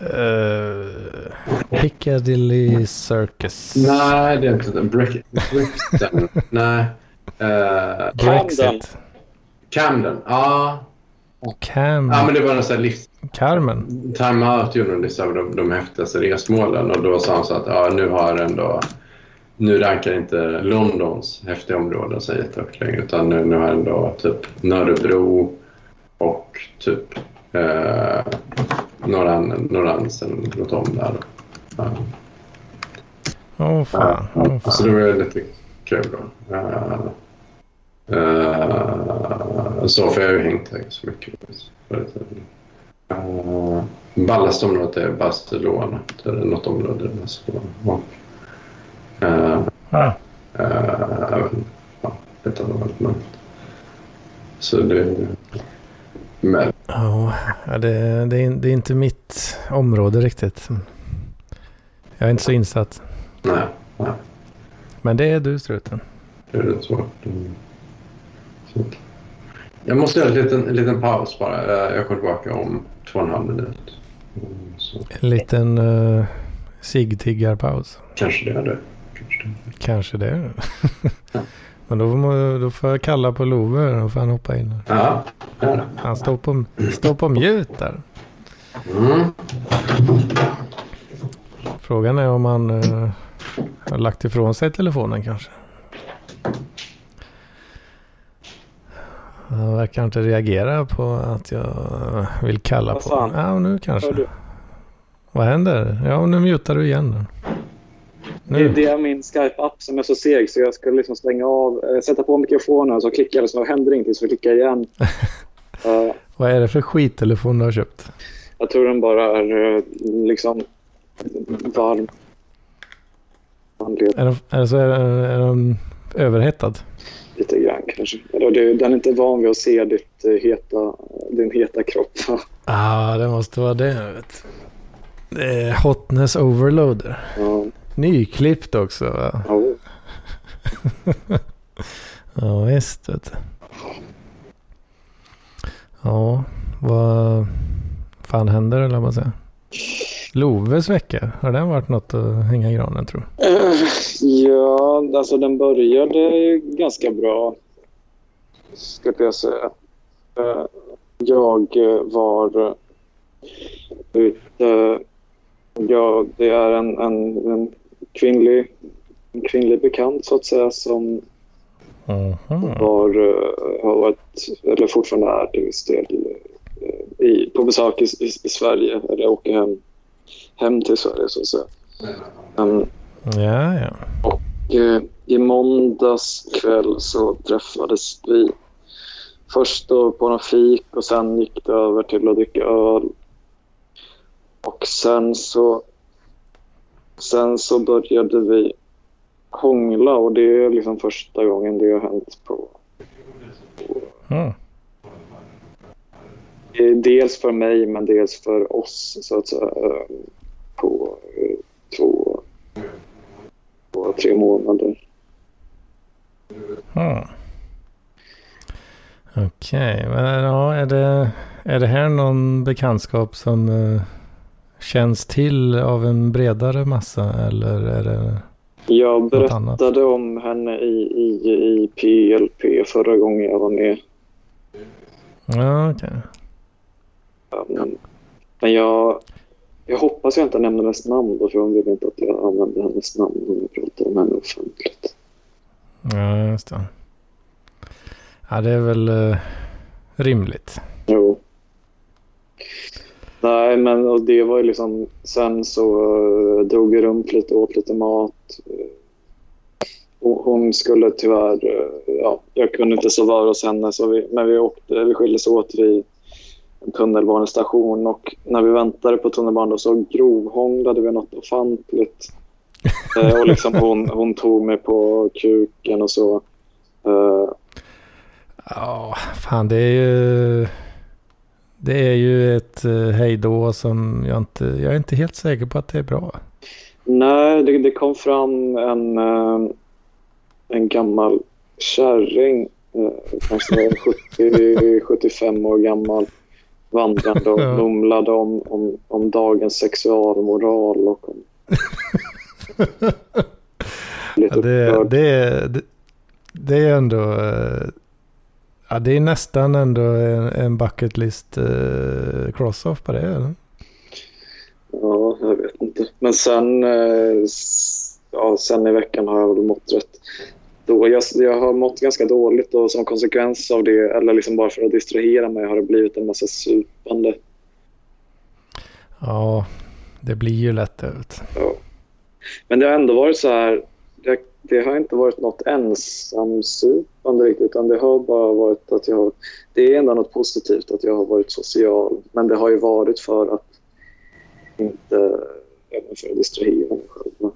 Uh, Piccadilly Circus. nej, det är inte. Brick, Brixton. *laughs* nej. Eh, Brexit. Camden. Ja. Cam. ja, men det var en sån här livs... Carmen. Time Out gjorde en lista av de, de häftigaste resmålen och då sa han så att ja, nu har ändå nu rankar inte Londons häftiga områden så jättehögt längre utan nu, nu har ändå typ Nörrebro och typ eh, Norran, Norrans eller något om där. Ja. Åh fan. Åh Så fan. det var lite kul då. Eh, eh, så får jag ju hängt här så mycket. Uh, ballaste området är Barcelona. Det är något område i Barcelona. Och, eh, Ah. eh, även ja, ett annat men Så det... Men Ja, ja, det, det, är, det är inte mitt område riktigt. Jag är inte så insatt. nej, nej, Men det är du struten. det är rätt svårt. Mm. Jag måste göra en liten, en liten paus bara. Jag kommer tillbaka om två och en halv minut. Mm, Så En liten uh, sigtiggarpaus. kanske det är det. Kanske det. Kanske det. *laughs* Men då får, man, då får jag kalla på Love. Då får han hoppa in. Ja. Han står på, står på mute där. Mm. Frågan är om han eh, har lagt ifrån sig telefonen kanske. Han verkar inte reagera på att jag vill kalla Vad på fan? Ja, nu kanske. Hör du? Vad händer? Ja, nu mutar du igen. Det är Nu. det är min Skype-app som är så seg så jag ska liksom stänga av, eh, sätta på mikrofonen så klickar det så händer ingenting så klickar jag igen. *laughs* Eh, Vad är det för skittelefon du har köpt? jag tror den bara är eh, liksom varm. Är den, är den, så är den, är den överhettad? Lite grann kanske. Eller det, den är inte van vid att se ditt, eh, heta, din heta kropp. *laughs* Ja, ah, det måste vara det. Vet. Det är hotness overloader. Ja, Nyklippt också. Va? ja. *laughs* Ja visst vet du. Ja, vad fan händer eller vad man säger? Loves vecka, har den varit något att hänga i granen tror du? *laughs* Ja, alltså den började ganska bra. Ska jag säga. Eh, Jag var ute. Ja, det är en, en, en, kvinnlig, en kvinnlig bekant så att säga som Mhm. var, eh, har varit, eller fortfarande är till viss del, eh, i, på besök i, i, i Sverige. Eller åker hem, hem till Sverige så att säga. Men Ja, ja. Eh, I måndags kväll så träffades vi först då på någon fik och sen gick det över till att dricka öl. Och sen så, sen så började vi hångla och det är liksom första gången det har hänt på Mm. Dels för mig, men dels för oss, så att säga, på två, två tre månader. Hmm. Okej, okay. men ja, är det, är det här någon bekantskap som uh, känns till av en bredare massa eller är det Jag berättade om henne i, i, i PLP förra gången jag var med. Ja, okej. Okay. men, men jag, jag hoppas jag inte nämner hennes namn då, för hon vill inte att jag använder hennes namn när jag pratar om henne offentligt. Ja, just det. Ja, det är väl uh, rimligt. Jo. Nej, men och det var ju liksom... Sen så uh, drog vi runt lite, åt lite mat. Uh, hon skulle tyvärr... Uh, ja, jag kunde inte sova hos henne, så vi, men vi, åkte, vi skildes åt vid en tunnelbanestation. Och när vi väntade på tunnelbanan så grovhånglade vi något ofantligt. uh, *laughs* och liksom hon, hon tog mig på kuken och så. Uh, Ja, fan det är ju... Det är ju ett uh, hejdå som jag inte... Jag är inte helt säker på att det är bra. Nej, det, det kom fram en, uh, en gammal kärring. Uh, kanske 70-75 år gammal. Vandrande och mumlade om, om, om dagens sexualmoral och om... *laughs* ja, det, det, det, det är ändå Ja, det är nästan ändå en, en bucket list uh, cross-off på det, eller? Ja, jag vet inte. Men sen, uh, ja, sen i veckan har jag väl mått rätt då, jag, jag har mått ganska dåligt och som konsekvens av det, eller liksom bara för att distrahera mig, har det blivit en massa supande. Ja, det blir ju lätt ut. Ja. Men det har ändå varit så här, det, det har inte varit något ensamsupande riktigt, utan det har bara varit att jag... Det är ändå något positivt att jag har varit social, men det har ju varit för att inte... Även för att distrahera mig själv.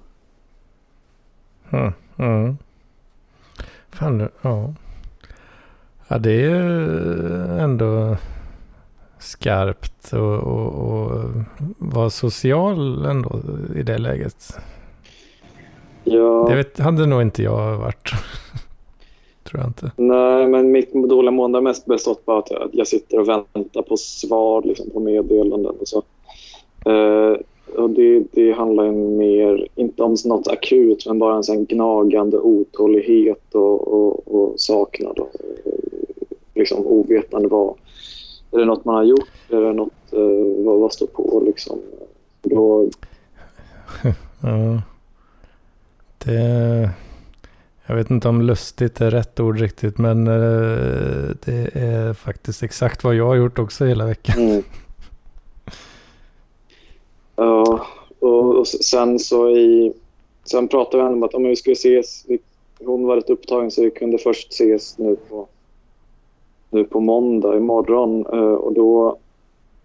Mm, mm. Fan, ja. Ja, det är ju ändå skarpt och, och, och vara social ändå i det läget. Ja. Det vet, hade nog inte jag varit. Tror jag inte. Nej, men mitt dåliga mående har mest bestått på att jag sitter och väntar på svar liksom, på meddelanden och så. Uh, och det, det handlar mer, inte om något akut, men bara en sån gnagande otålighet och, och, och saknad och, liksom ovetande vad. Är det något man har gjort? Är det något, uh, vad, vad står på liksom? Då... *laughs* ja. Det... Jag vet inte om lustigt är rätt ord riktigt, men uh, det är faktiskt exakt vad jag har gjort också hela veckan. Mm. Ja, och, och, sen så i... Sen pratade vi om att om vi skulle ses, hon var rätt upptagen så vi kunde först ses nu på, nu på måndag, imorgon. Uh, och då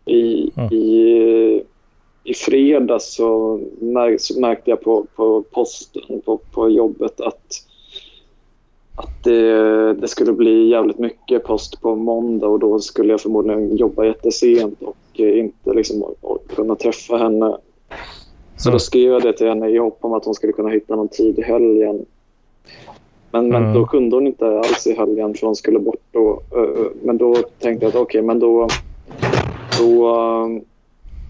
i, mm. i i fredags så märkte jag på, på posten, på, på jobbet att, att det, det, skulle bli jävligt mycket post på måndag och då skulle jag förmodligen jobba jättesent och inte liksom kunna träffa henne. Så mm. då skrev jag det till henne i hopp om att hon skulle kunna hitta någon tid i helgen. Men, mm. men då kunde hon inte alls i helgen för hon skulle bort då. Men då tänkte jag att okej, okay, men då, då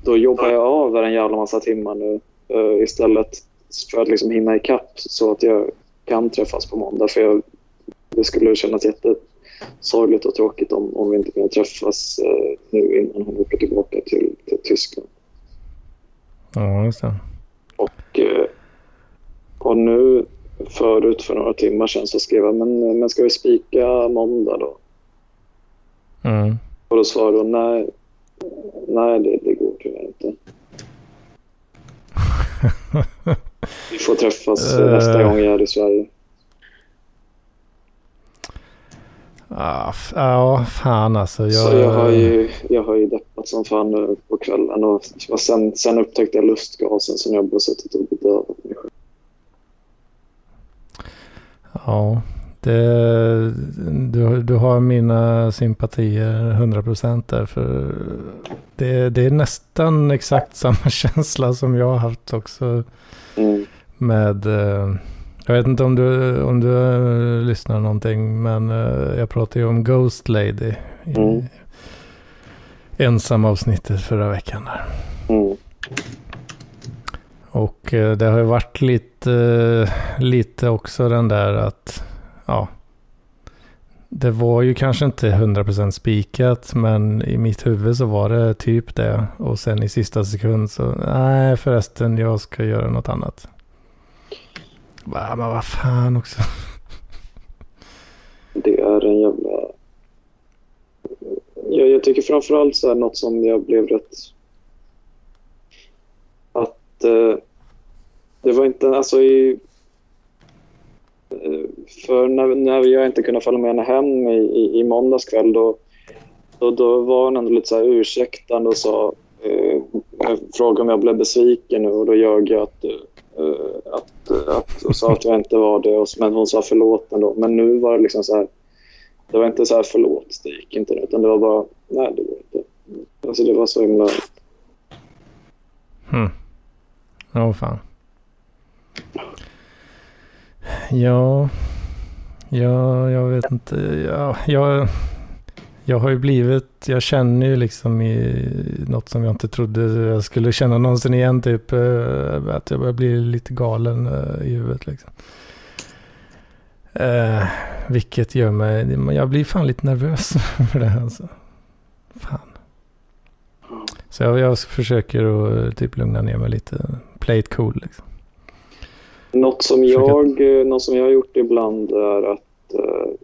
då jobbar jag av en jävla massa timmar nu istället för att liksom hinna ikapp så att jag kan träffas på måndag. För jag, det skulle kännas jättesorgligt och tråkigt om, om vi inte kunde träffas uh, nu innan hon åker tillbaka till, till Tyskland. Ja, just det. Och, uh, och nu förut för några timmar sedan så skrev jag men, men ska vi spika måndag då? Mm. Och då svarade hon nej, nej det, det går tyvärr inte. *laughs* Vi får träffas uh, nästa gång jag är i Sverige. Ja, ah, fan alltså. Jag... Så jag har, ju, jag har ju deppat som fan nu på kvällen. Och sen, sen upptäckte jag lustgasen som jag bara suttit och bedövat mig själv. Ja, Det, du, du har mina sympatier 100% där. För det, det är nästan exakt samma *laughs* känsla som jag har haft också. Mm. Med, eh, jag vet inte om du, om du eh, lyssnar någonting, men eh, jag pratade ju om Ghost Lady. I Mm. ensam avsnittet förra veckan där. Mm. Och eh, det har ju varit lite, lite också den där att, ja. Det var ju kanske inte 100% spikat, men i mitt huvud så var det typ det. Och sen i sista sekund så, nej förresten, jag ska göra något annat. Bara, men vad fan också. Det är en jävla... Jag, jag tycker framförallt så här något som jag blev rätt... Att eh, det var inte... Alltså i... Eh, för när, när jag inte kunde följa med henne hem i, i, i måndags kväll då, då, då var hon ändå lite så här ursäktande och sa... Eh, frågade om jag blev besviken och då ljög jag att, eh, Eh, att, att, och sa att jag inte var det. Och, men hon sa förlåt ändå. Men nu var det liksom så här... Det var inte så här förlåt, det gick inte. Utan det var bara, nej det går inte. Alltså det var så himla... Hmm. Åh fan. Ja, ja, jag vet inte. Ja, jag, jag har ju blivit, jag känner ju liksom i något som jag inte trodde jag skulle känna någonsin igen. Typ eh, att jag börjar bli lite galen eh, i huvudet liksom. Eh, vilket gör mig, jag blir fan lite nervös *laughs* för det här alltså. Fan. Så jag, jag försöker att typ lugna ner mig lite. Play it cool liksom. Något som, jag, eh, något som jag har gjort ibland är att eh,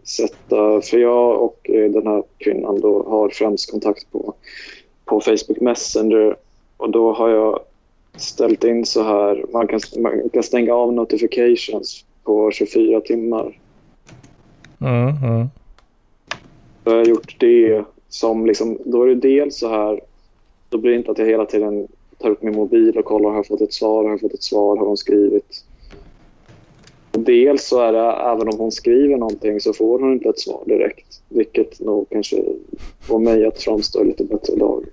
sätta... För jag och eh, den här kvinnan då har främst kontakt på, på Facebook Messenger. Och då har jag ställt in så här... Man kan, man kan stänga av notifications på 24 timmar. Mm, mm. Då har jag gjort det som liksom... Då är det dels så här... Då blir det inte att jag hela tiden tar upp min mobil och kollar har jag fått ett svar, har jag fått ett svar, har hon skrivit? Dels så är det, även om hon skriver någonting så får hon inte ett svar direkt. Vilket nog kanske får mig att framstå lite bättre dagar.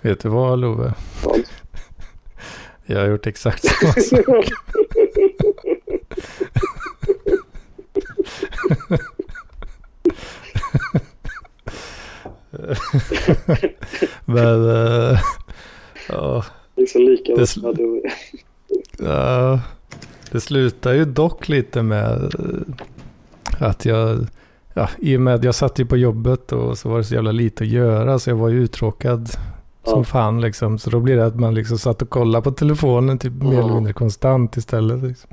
Vet du vad Love? Vad? *laughs* Jag har gjort exakt samma *laughs* sak. Men, äh, ja, Det är så lika. Det- det- slutar ju dock lite med eh, att jag, ja, i och med att jag satt ju på jobbet och så var det så jävla lite att göra så jag var ju uttråkad som Ja. fan liksom. Så då blir det att man liksom satt och kollade på telefonen typ mer eller mindre konstant istället. Liksom.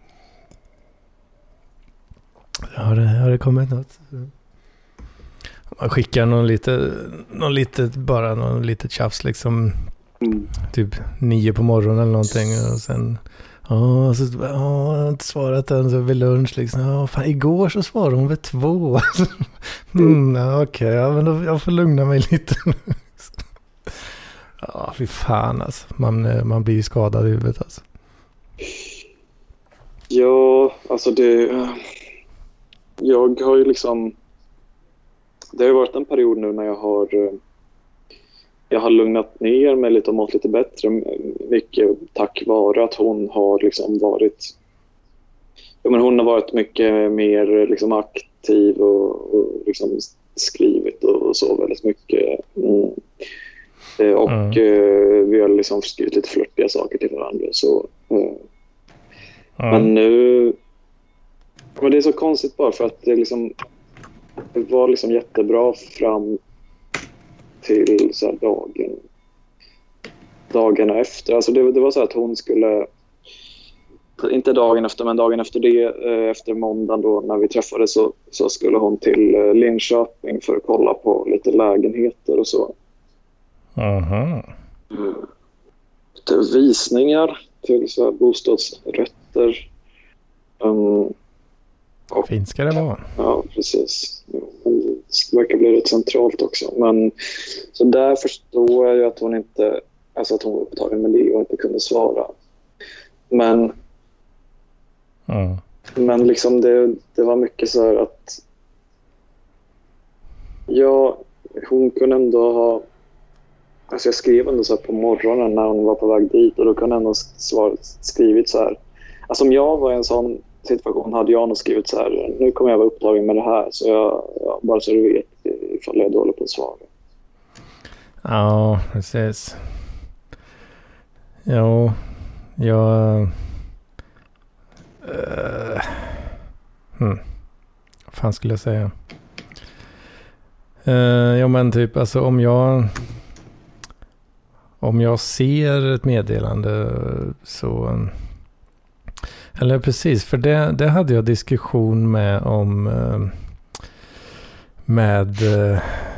Har det, har det kommit något? Man skickar någon lite, någon litet, bara någon litet tjafs liksom. Mm. Typ nio på morgonen eller någonting och sen Ja, så, ja, jag har inte svarat än så vid lunch liksom. Ja, fan, igår så svarade hon vid två. *laughs* mm, ja, Okej, ja, men då, jag får lugna mig lite. ja, fy fan alltså. Man, eh, man blir ju skadad i huvudet alltså. Ja, alltså det... Jag har ju liksom... Det har ju varit en period nu när jag har... Jag har lugnat ner mig lite och mått lite bättre. Mycket tack vare att hon har liksom varit... Ja, men hon har varit mycket mer liksom aktiv och, och liksom skrivit och så väldigt mycket. Mm. Eh, Och Mm. eh, vi har liksom skrivit lite flörtiga saker till varandra. Så, eh, Ja. men nu... Men det är så konstigt bara för att det liksom... Det var liksom jättebra fram till så här dagen... Dagarna efter. Alltså det, det var så att hon skulle... Inte dagen efter, men dagen efter det, eh, efter måndagen då när vi träffades så, så skulle hon till eh, Linköping för att kolla på lite lägenheter och så. Aha. Lite visningar till så här bostadsrätter. Um, Fint ska det vara. Ja, precis. Verkar bli rätt centralt också. Men, så där förstår jag ju att hon inte alltså att hon var upptagen med det och inte kunde svara. Men Ja. Men liksom det, det var mycket så här att... Ja, hon kunde ändå ha... Alltså jag skrev ändå så på morgonen när hon var på väg dit och då kunde jag ändå svar, skrivit så här. Alltså om jag var en sån situation hade jag nog skrivit så här. Nu kommer jag vara upptagen med det här så jag, ja, bara så du vet ifall jag är dålig på att svara. Ja, precis. Jo, jag... Uh, hmm. Vad fan skulle jag säga? Uh, ja men typ alltså om jag... Om jag ser ett meddelande så... Eller precis, för det, det hade jag diskussion med om... Uh, med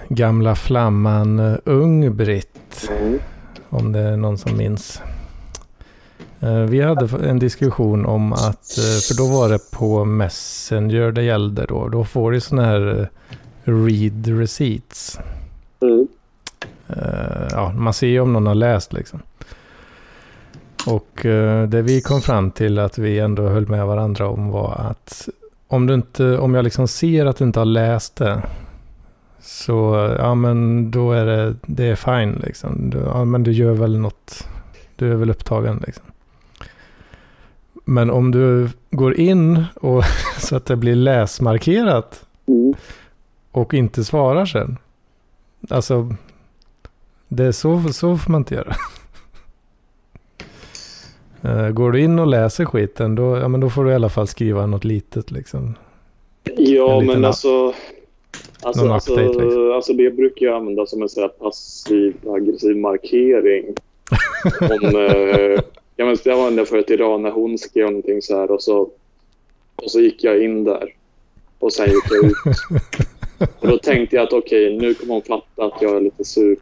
gamla flamman Ung-Britt. Mm. Om det är någon som minns. Eh, vi hade en diskussion om att, eh, för då var det på Messenger det gällde då. Då får du sådana här eh, read receipts. Mm. Ja, man ser ju om någon har läst liksom. Och det vi kom fram till att vi ändå höll med varandra om var att om, du inte, om jag liksom ser att du inte har läst det så ja men då är det, det är fine liksom. Du, ja men du gör väl något, du är väl upptagen liksom. Men om du går in och *laughs* så att det blir läsmarkerat mm. och inte svarar sen. Alltså, det är så, så får man inte göra. Eh, går du in och läser skiten, då, ja, men då får du i alla fall skriva något litet liksom. Ja, men alltså... Alltså, alltså, update, liksom. alltså det brukar jag använda som en passiv aggressiv markering. *laughs* om, eh, Ja, men det var den förut idag när hon skrev någonting så här och så, och så gick jag in där. Och sen gick jag ut. *laughs* och då tänkte jag att okej, okay, nu kommer hon fatta att jag är lite sur.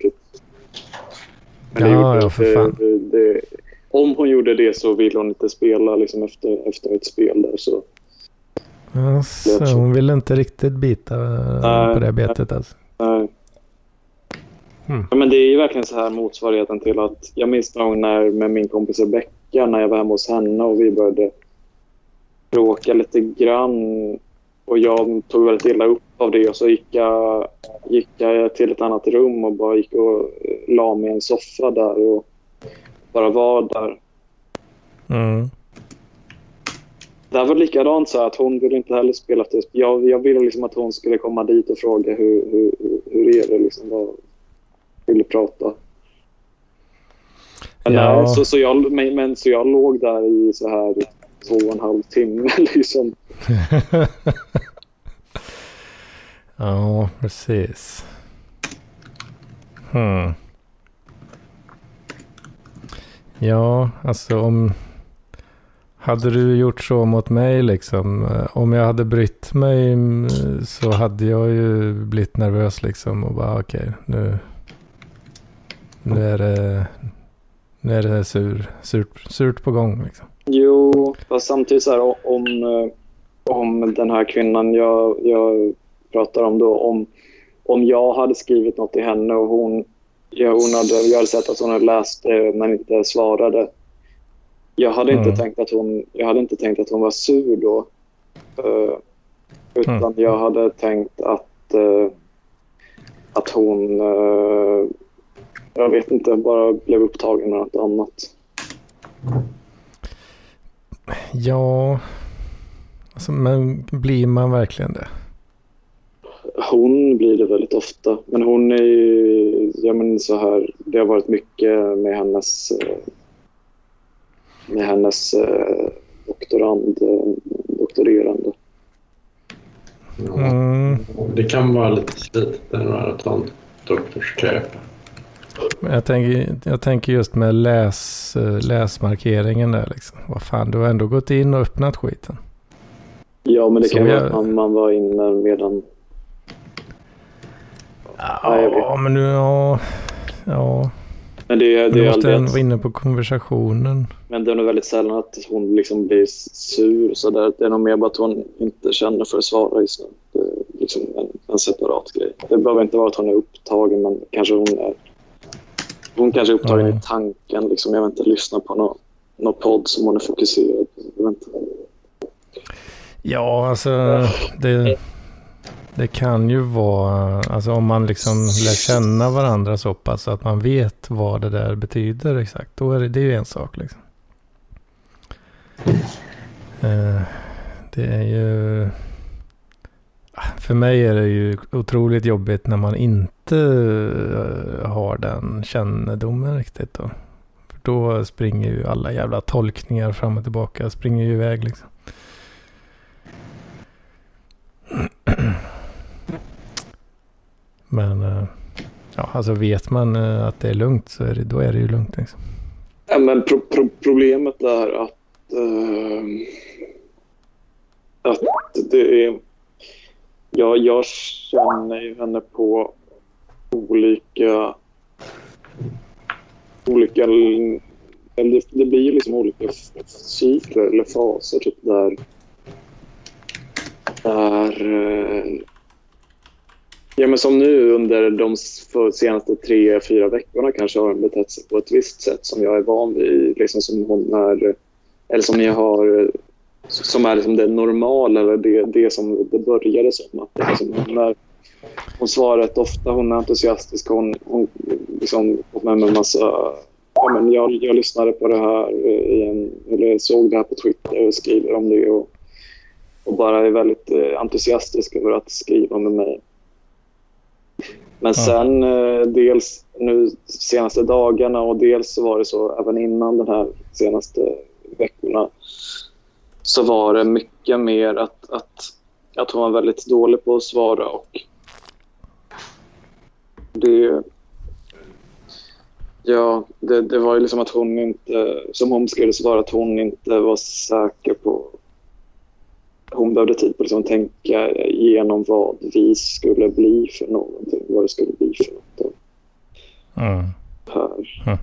Men ja, ja, för fan. Det, det, om hon gjorde det så ville hon inte spela liksom efter, efter ett spel där. Så. Alltså, hon ville inte riktigt bita nej, på det betet alltså. Nej. Mm. Ja, men det är ju verkligen så här motsvarigheten till att jag minns någon när med min kompis Rebecka när jag var hemma hos henne och vi började bråka lite grann och jag tog väldigt illa upp av det och så gick jag, gick jag till ett annat rum och bara gick och la mig i en soffa där och bara var där. Mm. Det var likadant så att hon ville inte heller spela efter. Jag, jag ville liksom att hon skulle komma dit och fråga hur, hur, hur är det liksom, vad, ville prata. Men, ja. nej, så, så, jag, men, men, så jag låg där i så här två och en halv timme *laughs* liksom. *laughs* ja, precis. Hmm. Ja, alltså om... Hade du gjort så mot mig liksom? Eh, om jag hade brytt mig mm, så hade jag ju blivit nervös liksom och bara okej, okay, nu nu är det, nu är det sur, surt, surt på gång. Liksom. Jo, fast samtidigt så här om, eh, om den här kvinnan jag, jag pratar om då, om, om jag hade skrivit något till henne och hon, ja, hon hade, jag hade sett att hon hade läst det men inte svarade. Jag hade, mm. inte tänkt att hon, jag hade inte tänkt att hon var sur då. Uh, utan mm. jag hade tänkt att, uh, att hon uh, jag vet inte, bara blev upptagen med något annat. Ja, alltså, men blir man verkligen det? Hon blir det väldigt ofta. Men hon är ju, ja men så här, det har varit mycket med hennes, med hennes eh, doktorand, eh, doktorerande. Mm. Det kan vara lite slitet en doktorskräp. Jag tänker, jag tänker just med läs, läsmarkeringen där liksom. Vad fan, du har ändå gått in och öppnat skiten. Ja, men det Så kan vara att man var inne medan... Ja, men nu, ja. ja. Men det, det, du måste ändå vara inne på konversationen. Men det är nog väldigt sällan att hon liksom blir sur. Så där. Det är nog mer bara att hon inte känner för att svara just nu. Det är liksom en, en separat grej. Det behöver inte vara att hon är upptagen, men kanske hon är hon kanske är upptagen mm. i tanken. Liksom, jag vet inte, lyssna på någon, någon podd som hon är fokuserad på. Jag vet inte. Ja, alltså det, det kan ju vara, alltså om man liksom lär känna varandra så pass att man vet vad det där betyder exakt. Då är det, det är ju en sak liksom. Eh, det är ju... Ah, för mig är det ju otroligt jobbigt när man inte eh, har den kännedomen riktigt då. För då springer ju alla jävla tolkningar fram och tillbaka, springer ju iväg liksom. Men eh, ja, alltså vet man eh, att det är lugnt så är det, då är det ju lugnt. Liksom. Ja, men pro pro problemet är att, uh, att det är... Ja, jag känner ju henne på olika... olika eller det blir ju liksom olika cykler eller faser typ där... Där... Uh, Ja, men som nu under de senaste tre, fyra veckorna kanske har betett sig på ett visst sätt som jag är van vid. Liksom som hon är, eller som jag har, som är liksom det normala eller det, det som det började som. Att liksom, hon, är, hon svarar rätt ofta, hon är entusiastisk, hon, hon liksom fått med mig en massa Ja, men jag, jag lyssnade på det här eh, igen, eller såg det här på Twitter och skriver om det och, och bara är väldigt eh, entusiastisk över att skriva med mig. Men sen eh, dels nu senaste dagarna och dels så var det så även innan de här senaste veckorna så var det mycket mer att, att, att hon var väldigt dålig på att svara och det Ja, det, det var ju liksom att hon inte, som hon skulle svara, att hon inte var säker på hon behövde tid på liksom att liksom tänka igenom vad vi skulle bli för någonting. Vad det skulle bli för något. Mm. Här. Mm.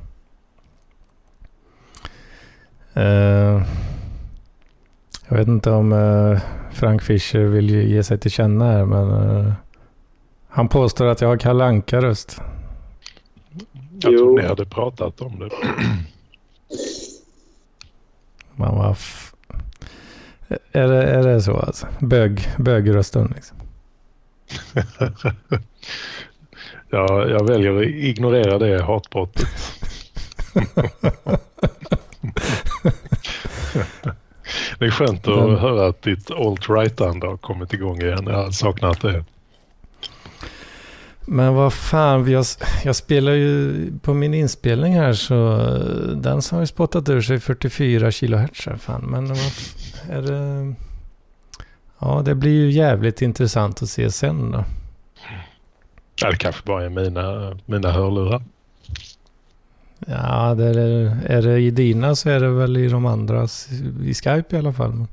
Uh, jag vet inte om uh, Frank Fischer vill ge sig till känna här, men uh, han påstår att jag har Kalle Anka-röst. Jag tror ni hade pratat om det. Man var är det, är det så alltså? Bög, bögrösten liksom? *laughs* ja, jag väljer att ignorera det hatbrottet. *laughs* det är skönt att höra att ditt alt-right-ande har kommit igång igen. Jag har saknat det. Men vad fan, jag, jag spelar ju på min inspelning här så den har ju spottat ur sig 44 kHz. Fan. Men vad, är det... Ja, det blir ju jävligt intressant att se sen då. Ja, det kanske bara är mina, mina hörlurar. Ja, det är, är det i dina så är det väl i de andra. I Skype i alla fall.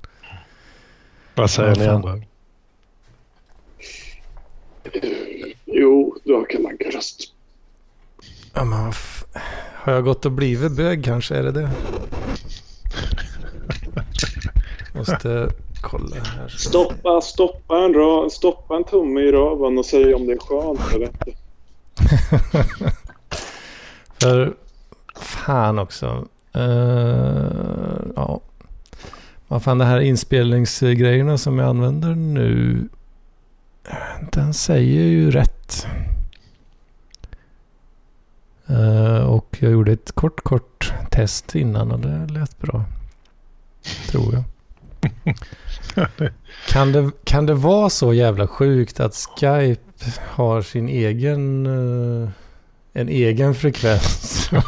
Vad säger ni andra? *clears throat* Du har Kalle röst. Ja, men har jag gått och blivit bög kanske? Är det det? *laughs* Måste kolla här. Stoppa, stoppa, en ra, stoppa en tumme i röven och säg om det är skönt eller inte. *laughs* För fan också. Uh, ja. Vad fan, det här inspelningsgrejerna som jag använder nu. Den säger ju rätt. Uh, och jag gjorde ett kort, kort test innan och det lät bra. Tror jag. *laughs* kan, det, kan det vara så jävla sjukt att Skype har sin egen... Uh, en egen frekvens? *laughs*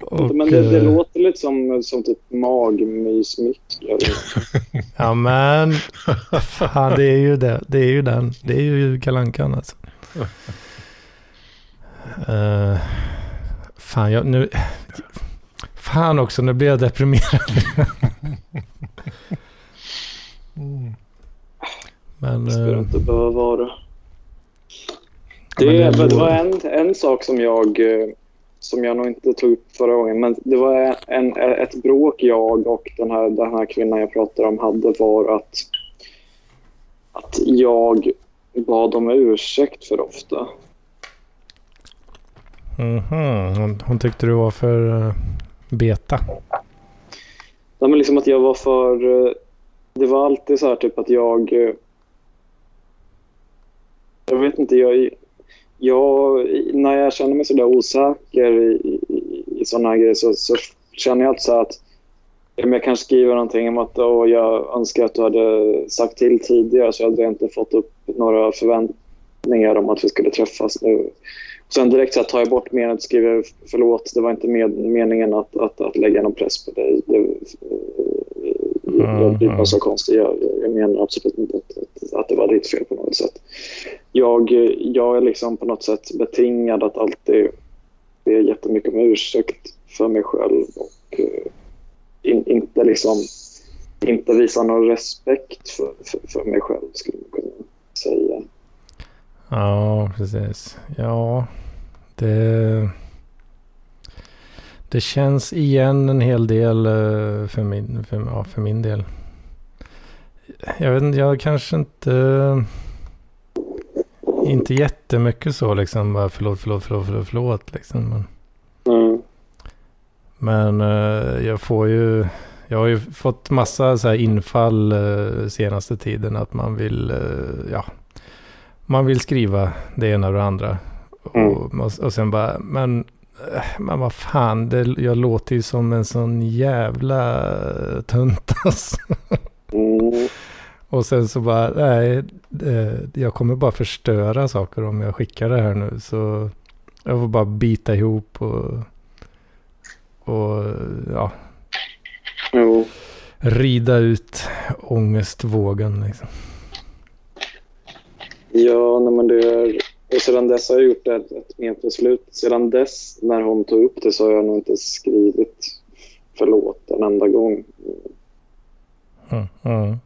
Och, men det, det, låter lite som, som typ magmysmick. *laughs* ja men, fan, det är ju det. Det är ju den. Det är ju kalankan alltså. Uh, fan, jag, nu... Fan också, nu blir jag deprimerad. mm. *laughs* Men... Det skulle uh, inte behöva vara. Det, det, det var en, en sak som jag, eh, som jag nog inte tog upp förra gången. Men det var en, ett bråk jag och den här, den här kvinnan jag pratade om hade var att, att jag bad om ursäkt för ofta. Mm -hmm. hon, hon tyckte du var för eh, beta? Ja, men liksom att jag var för... Eh, det var alltid så här typ att jag... Eh, jag vet inte, jag, jag, när jag känner mig så där osäker i, i, i sådana här grejer så, så känner jag alltid så här att om jag kanske skriver någonting om att Åh, jag önskar att du hade sagt till tidigare så hade jag inte fått upp några förväntningar om att vi skulle träffas nu. Sen direkt så här, tar jag bort och skriver förlåt, det var inte med, meningen att, att, att lägga någon press på dig. Det, jag blir bara så konstig. Jag, jag menar absolut inte att, att, att det var ditt fel på något sätt. Jag, jag är liksom på något sätt betingad att alltid be jättemycket om ursäkt för mig själv och eh, in, inte liksom inte visa någon respekt för, för, för mig själv skulle man kunna säga. Ja, precis. Ja, det... Det känns igen en hel del eh, för min, för, ja, för min del. Jag vet inte, jag kanske inte... Inte jättemycket så liksom. Bara förlåt, förlåt, förlåt, förlåt, förlåt liksom. Men, Mm. men eh, jag får ju... Jag har ju fått massa så här infall eh, senaste tiden att man vill, ja, man vill skriva det ena och det andra. Mm. Och, och sen bara, men, eh, men vad fan, det, jag låter ju som en sån jävla tunt *laughs* alltså. Mm. Och sen så bara, nej, eh, jag kommer bara förstöra saker om jag skickar det här nu. Så jag får bara bita ihop och, och ja, Jo. rida ut ångestvågen liksom. Ja, men det är... Och sedan dess har jag gjort ett, ett medbeslut. Sedan dess, när hon tog upp det, så har jag nog inte skrivit förlåt en enda gång. Mm, mm.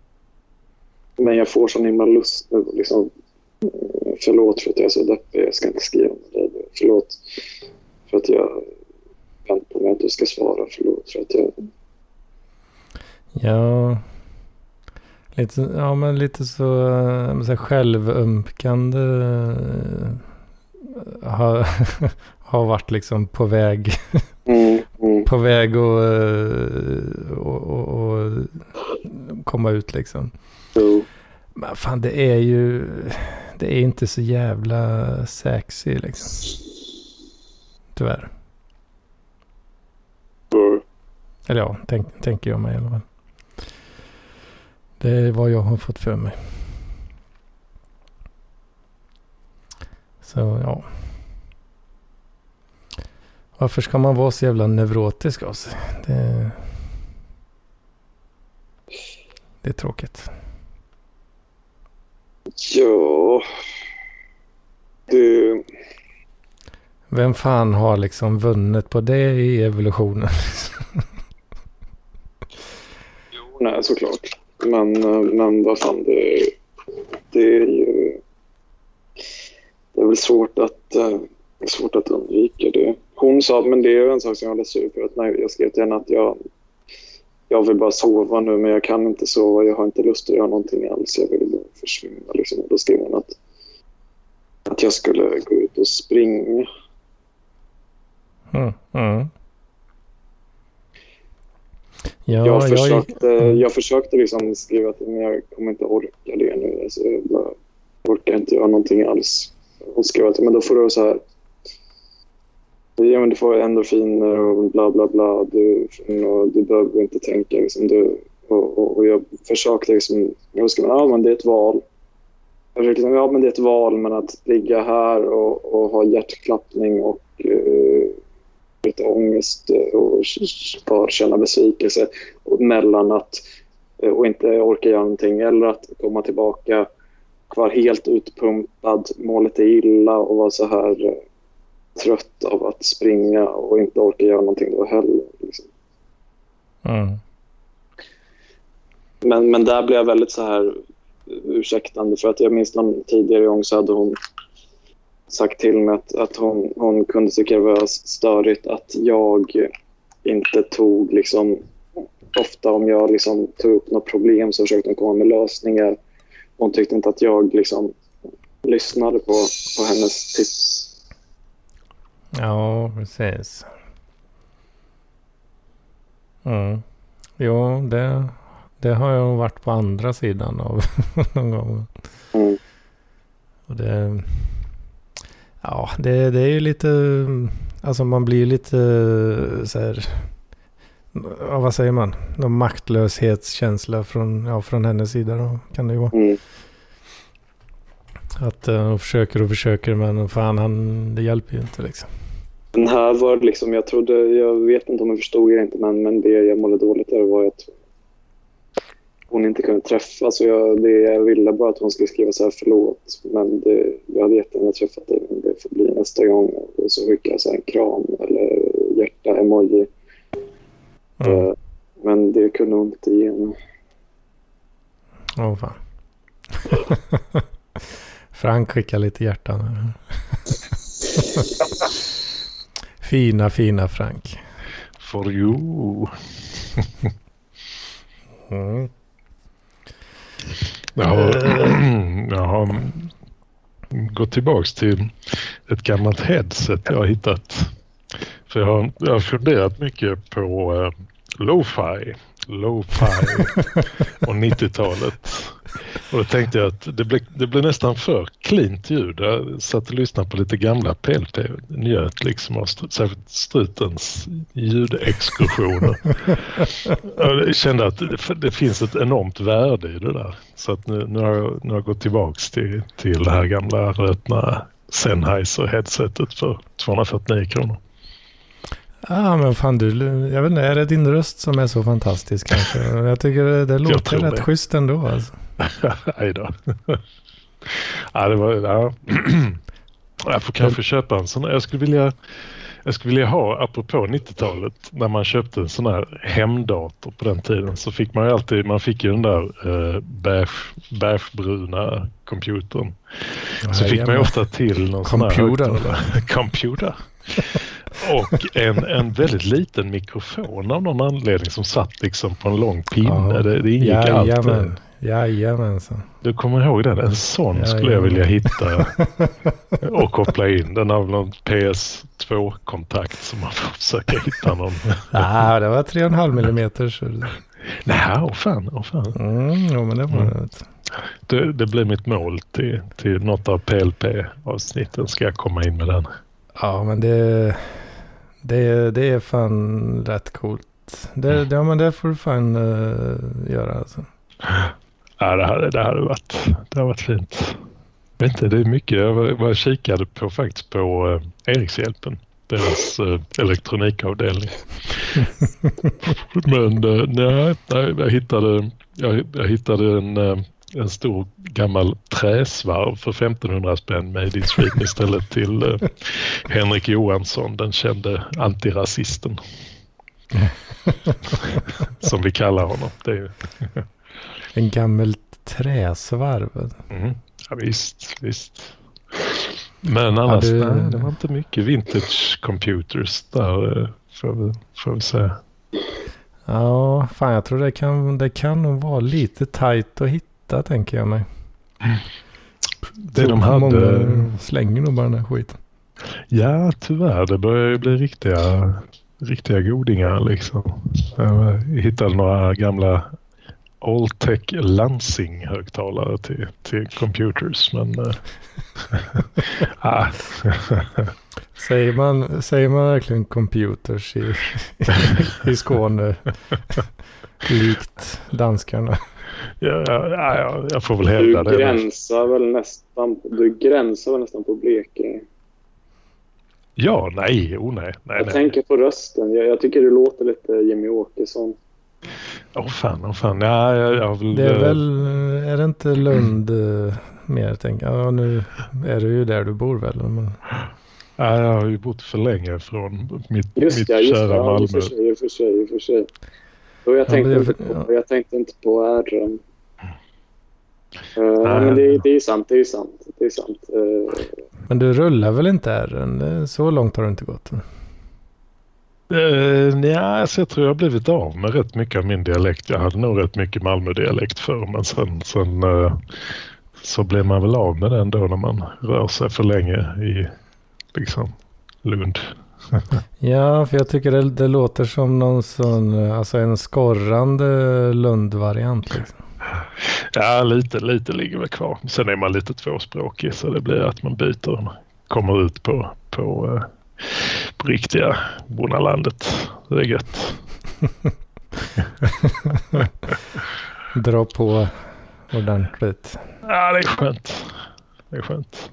Men jag får sån himla lust nu. Liksom, förlåt för att jag är så deppig. Jag ska inte skriva med dig. Förlåt för att jag väntar mig att du ska svara. Förlåt för att jag... Ja, lite, ja, men lite så, eh, så självömkande eh, har, *laughs* har varit liksom på väg, *laughs* Mm, mm, på väg att eh, och, och, och komma ut liksom. jo. Men fan det är ju, det är inte så jävla sexy liksom. Tyvärr. Mm. Eller ja, tänk, tänker jag mig i alla fall. Det är vad jag har fått för mig. Så ja. Varför ska man vara så jävla neurotisk av sig? Det, det är tråkigt. Ja... Det... Vem fan har liksom vunnit på det i evolutionen? Jo, nej, såklart. Men, eh, men vad fan, det, det är ju... Det är väl svårt att, eh, svårt att undvika det. Hon sa, men det är ju en sak som jag är sur för att när jag skrev till henne att jag, jag vill bara sova nu men jag kan inte sova, jag har inte lust att göra någonting alls, jag vill bara försvinna. Liksom. Och då skrev hon att, att jag skulle gå ut och springa. Mm, mm. Ja, jag, jag, försökte, mm. jag försökte liksom skriva att men jag kommer inte orka det nu. Alltså, jag orkar inte göra någonting alls. Hon skrev att men då får du så här... Ja, men du får endorfiner och bla bla bla. Du, och du behöver inte tänka. Liksom, du, och, och, och jag försökte liksom... Jag skrev, ja, men det är ett val. Jag försökte, liksom, ja, men det är ett val, men att ligga här och, och ha hjärtklappning och uh, lite ångest och bara känna besvikelse och mellan att eh, och inte orka göra någonting eller att komma tillbaka vara helt utpumpad, må lite illa och vara så här eh, trött av att springa och inte orka göra någonting då heller. Liksom. Mm. Men, men där blev jag väldigt så här ursäktande för att jag minns någon tidigare gång så hade hon sagt till mig att, att hon, hon kunde tycka det var störigt att jag inte tog liksom ofta om jag liksom tog upp något problem så försökte hon komma med lösningar. Hon tyckte inte att jag liksom lyssnade på, på hennes tips. Ja, precis. Mm. Jo, det, Det har jag varit på andra sidan av *laughs* någon gång. Mm. Och det, ja, det, det är ju lite, alltså man blir lite så här, ja, vad säger man, någon maktlöshetskänsla från, ja, från hennes sida då kan det ju vara. Mm. Att uh, hon försöker och försöker men fan han, det hjälper ju inte liksom. Den här var liksom, jag trodde, jag vet inte om jag förstod det inte, men, men det jag mådde dåligt över var att hon inte kunde träffas. Och jag, det, jag ville bara att hon skulle skriva så här förlåt. Men det, jag hade jättegärna träffat dig, men det får bli nästa gång. Och så skickade jag så här en kram eller hjärta-emoji. Mm. Eh, Men det kunde hon inte ge mig. Åh fan. *laughs* Frank skickar lite hjärtan. *laughs* fina, fina Frank. For you. *laughs* Mm. Jag har, *clears throat* jag har gått tillbaks till ett gammalt headset jag har hittat. För jag har, jag har funderat mycket på uh, lo-fi, lo-fi *laughs* och 90-talet. Och då tänkte jag att det blev, det blev nästan för cleant ljud. Jag satt och lyssnade på lite gamla PLP. Njöt liksom av särskilt strutens ljudexkursioner. *laughs* Jag kände att det, det finns ett enormt värde i det där. Så att nu, nu, har, jag, nu har jag gått tillbaks till, till det här gamla rötna Sennheiser headsetet för 249 kronor. Ja men fan du, jag vet inte, är det din röst som är så fantastisk kanske? Jag tycker det, det låter rätt det. schysst ändå alltså. *laughs* Nej då. *laughs* ja, det var, ja. *clears throat* Jag får kanske köpa en sån. Jag skulle vilja, jag skulle vilja ha, apropå 90-talet, när man köpte en sån här hemdator på den tiden så fick man ju alltid, man fick ju den där eh, beige, beigebruna computern. Så fick man ju ofta till någon sån här *laughs* Computer. högtalare. Computer. Och en, en väldigt liten mikrofon av någon anledning som satt liksom på en lång pinne. Ja. Det, det ingick allt. eh, Jajamän. Jajamensan. Du kommer ihåg den? En sån skulle jag Jajamän. vilja hitta *laughs* och koppla in. Den har väl någon PS2-kontakt som man får försöka hitta någon. Ja, *laughs* det var 3,5 millimeter. Så... Nej, åh fan, åh fan. Mm, jo, men det var Mm. det. Det, det blir mitt mål till, till något av PLP-avsnitten. Ska jag komma in med den? Ja, men det, det, det är fan rätt coolt. Det, det, ja, men det får du fan uh, göra alltså. Ja, det, hade, det, hade varit, det hade varit fint. Jag vet inte, det är mycket. Jag var, var kikade på faktiskt på eh, Erikshjälpen. Deras eh, elektronikavdelning. *laughs* Men eh, nej, nej, jag hittade, jag, jag hittade en, eh, en stor gammal träsvarv för 1500 spänn made in Sweden istället till eh, Henrik Johansson, den kände antirasisten. *laughs* Som vi kallar honom. Det är, En gammal träsvarv. Mm. Ja, visst, visst. Men annars, du- nej, det var inte mycket vintage computers där, eh, får vi, får vi säga. Ja, fan jag tror det kan, det kan nog vara lite tajt att hitta tänker jag mig. Det de hade, Många slänger nog bara den här skiten. ja tyvärr, det börjar ju bli riktiga, riktiga godingar liksom. Jag hittade några gamla Alltech Lansing-högtalare till, till computers, men... eh, *laughs* ah, Säger man, säger man verkligen computers i, *laughs* i Skåne? *laughs* Likt danskarna. Ja, ja, ja, jag får väl Du hävda det. gränsar väl nästan, du gränsar väl nästan på Blekinge. Ja, nej, oh nej. nej, Jag nej. tänker på rösten. Jag, jag tycker du låter lite Jimmy Åkesson. Åh fan, åh fan. Ja, jag, jag väl... Det är eh, väl, är det inte Lund eh, mer tänker jag? Ja, nu är du ju där du bor väl? Men, Ja, jag har ju bott för länge från mitt, Just mitt det, just det. kära Ja, i och Malmö. för sig, i och för sig, i och för sig. Och jag, Ja, tänkte inte det- på, jag tänkte inte på R. Uh, Nej. men det, det är sant, det är sant. Det är sant. Eh, men du rullar väl inte ärren? Det- Så långt har du inte gått. Uh, ja, alltså jag tror jag har blivit av med rätt mycket av min dialekt. Jag hade nog rätt mycket Malmö-dialekt förr men sen, sen eh, så blir man väl av med den då när man rör sig för länge i liksom Lund. Ja, för jag tycker det, det låter som någon sån, alltså en skorrande Lund-variant. Liksom. Ja, lite, lite ligger väl kvar. Sen är man lite tvåspråkig så det blir att man byter. Kommer ut på, på, eh, på riktiga bonnalandet. Det är gött. *laughs* Dra på ordentligt. Ja, det är skönt. Det är skönt.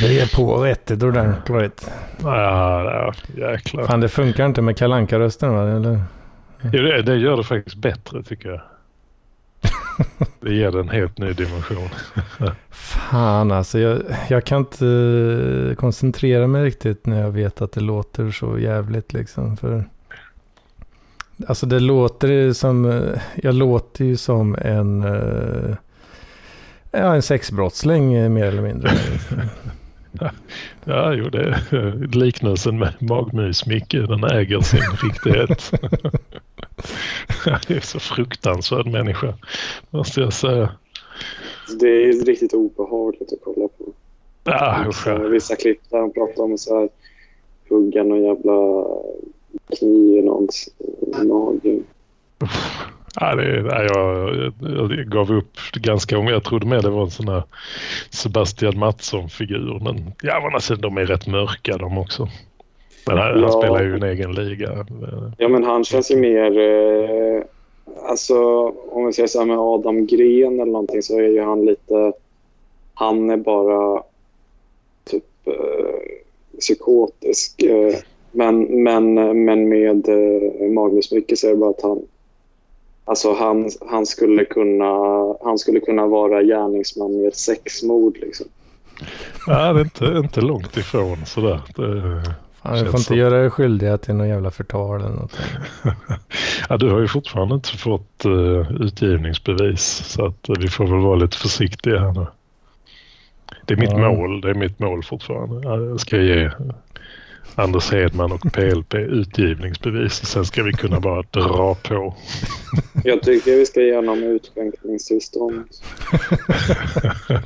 Det är på vettigt ordentligt. Ja, ja jäklar. Fan, det funkar inte med kalanka rösten va? Eller? Jo, det, det gör det faktiskt bättre tycker jag. *laughs* Det ger det en helt ny dimension. Fan alltså, jag, jag kan inte eh, koncentrera mig riktigt när jag vet att det låter så jävligt liksom. För, alltså det låter som, eh, jag låter ju som en, eh, ja en sexbrottsling mer eller mindre. *laughs* Ja, jo, det är liknelsen med magmys Micke, den äger sin riktighet. *laughs* det är så fruktansvärd människa, måste jag säga. Det är riktigt obehagligt att kolla på. Ja, så, vissa klipp där han pratar om så här hugga någon jävla kniv i någons mage. Ja, det, ja, jag, jag, gav upp ganska många. Jag trodde mer det var en sån här Sebastian Mattsson-figur. Men ja, alltså, de är rätt mörka de också. Men han, ja. han spelar ju en egen liga. Ja, men han känns ju mer... Eh, alltså, om vi säger så här med Adam Gren eller någonting så är ju han lite... Han är bara typ eh, psykotisk. Eh, men, men, men med eh, Magnus Mycket så är det bara att han Alltså han, han, skulle kunna, han skulle kunna vara gärningsman i ett sexmord. Liksom. Ja, det är inte, inte långt ifrån sådär. Det du får inte så. göra dig skyldig till någon jävla förtal eller något. *laughs* ja, du har ju fortfarande inte fått uh, utgivningsbevis. Så att uh, vi får väl vara lite försiktiga här nu. Det är mitt ja. mål. Det är mitt mål fortfarande. Jag ska ge Anders Hedman och PLP utgivningsbevis. Sen ska vi kunna bara dra på. Jag tycker vi ska ge honom utskänkningstillstånd. *laughs*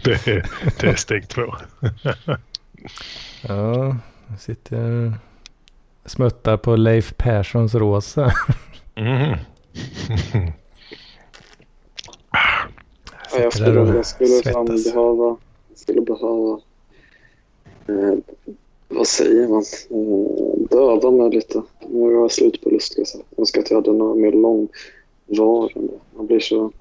det, är, det är steg två. ja, jag sitter och smuttar på Leif Perssons rosa. mm. jag, jag skulle, jag skulle behöva, jag skulle behöva eh, vad säger man, eh, döda mig lite. Nu är jag slut på lust. Jag önskar att jag hade något mer långvarande. Man blir så...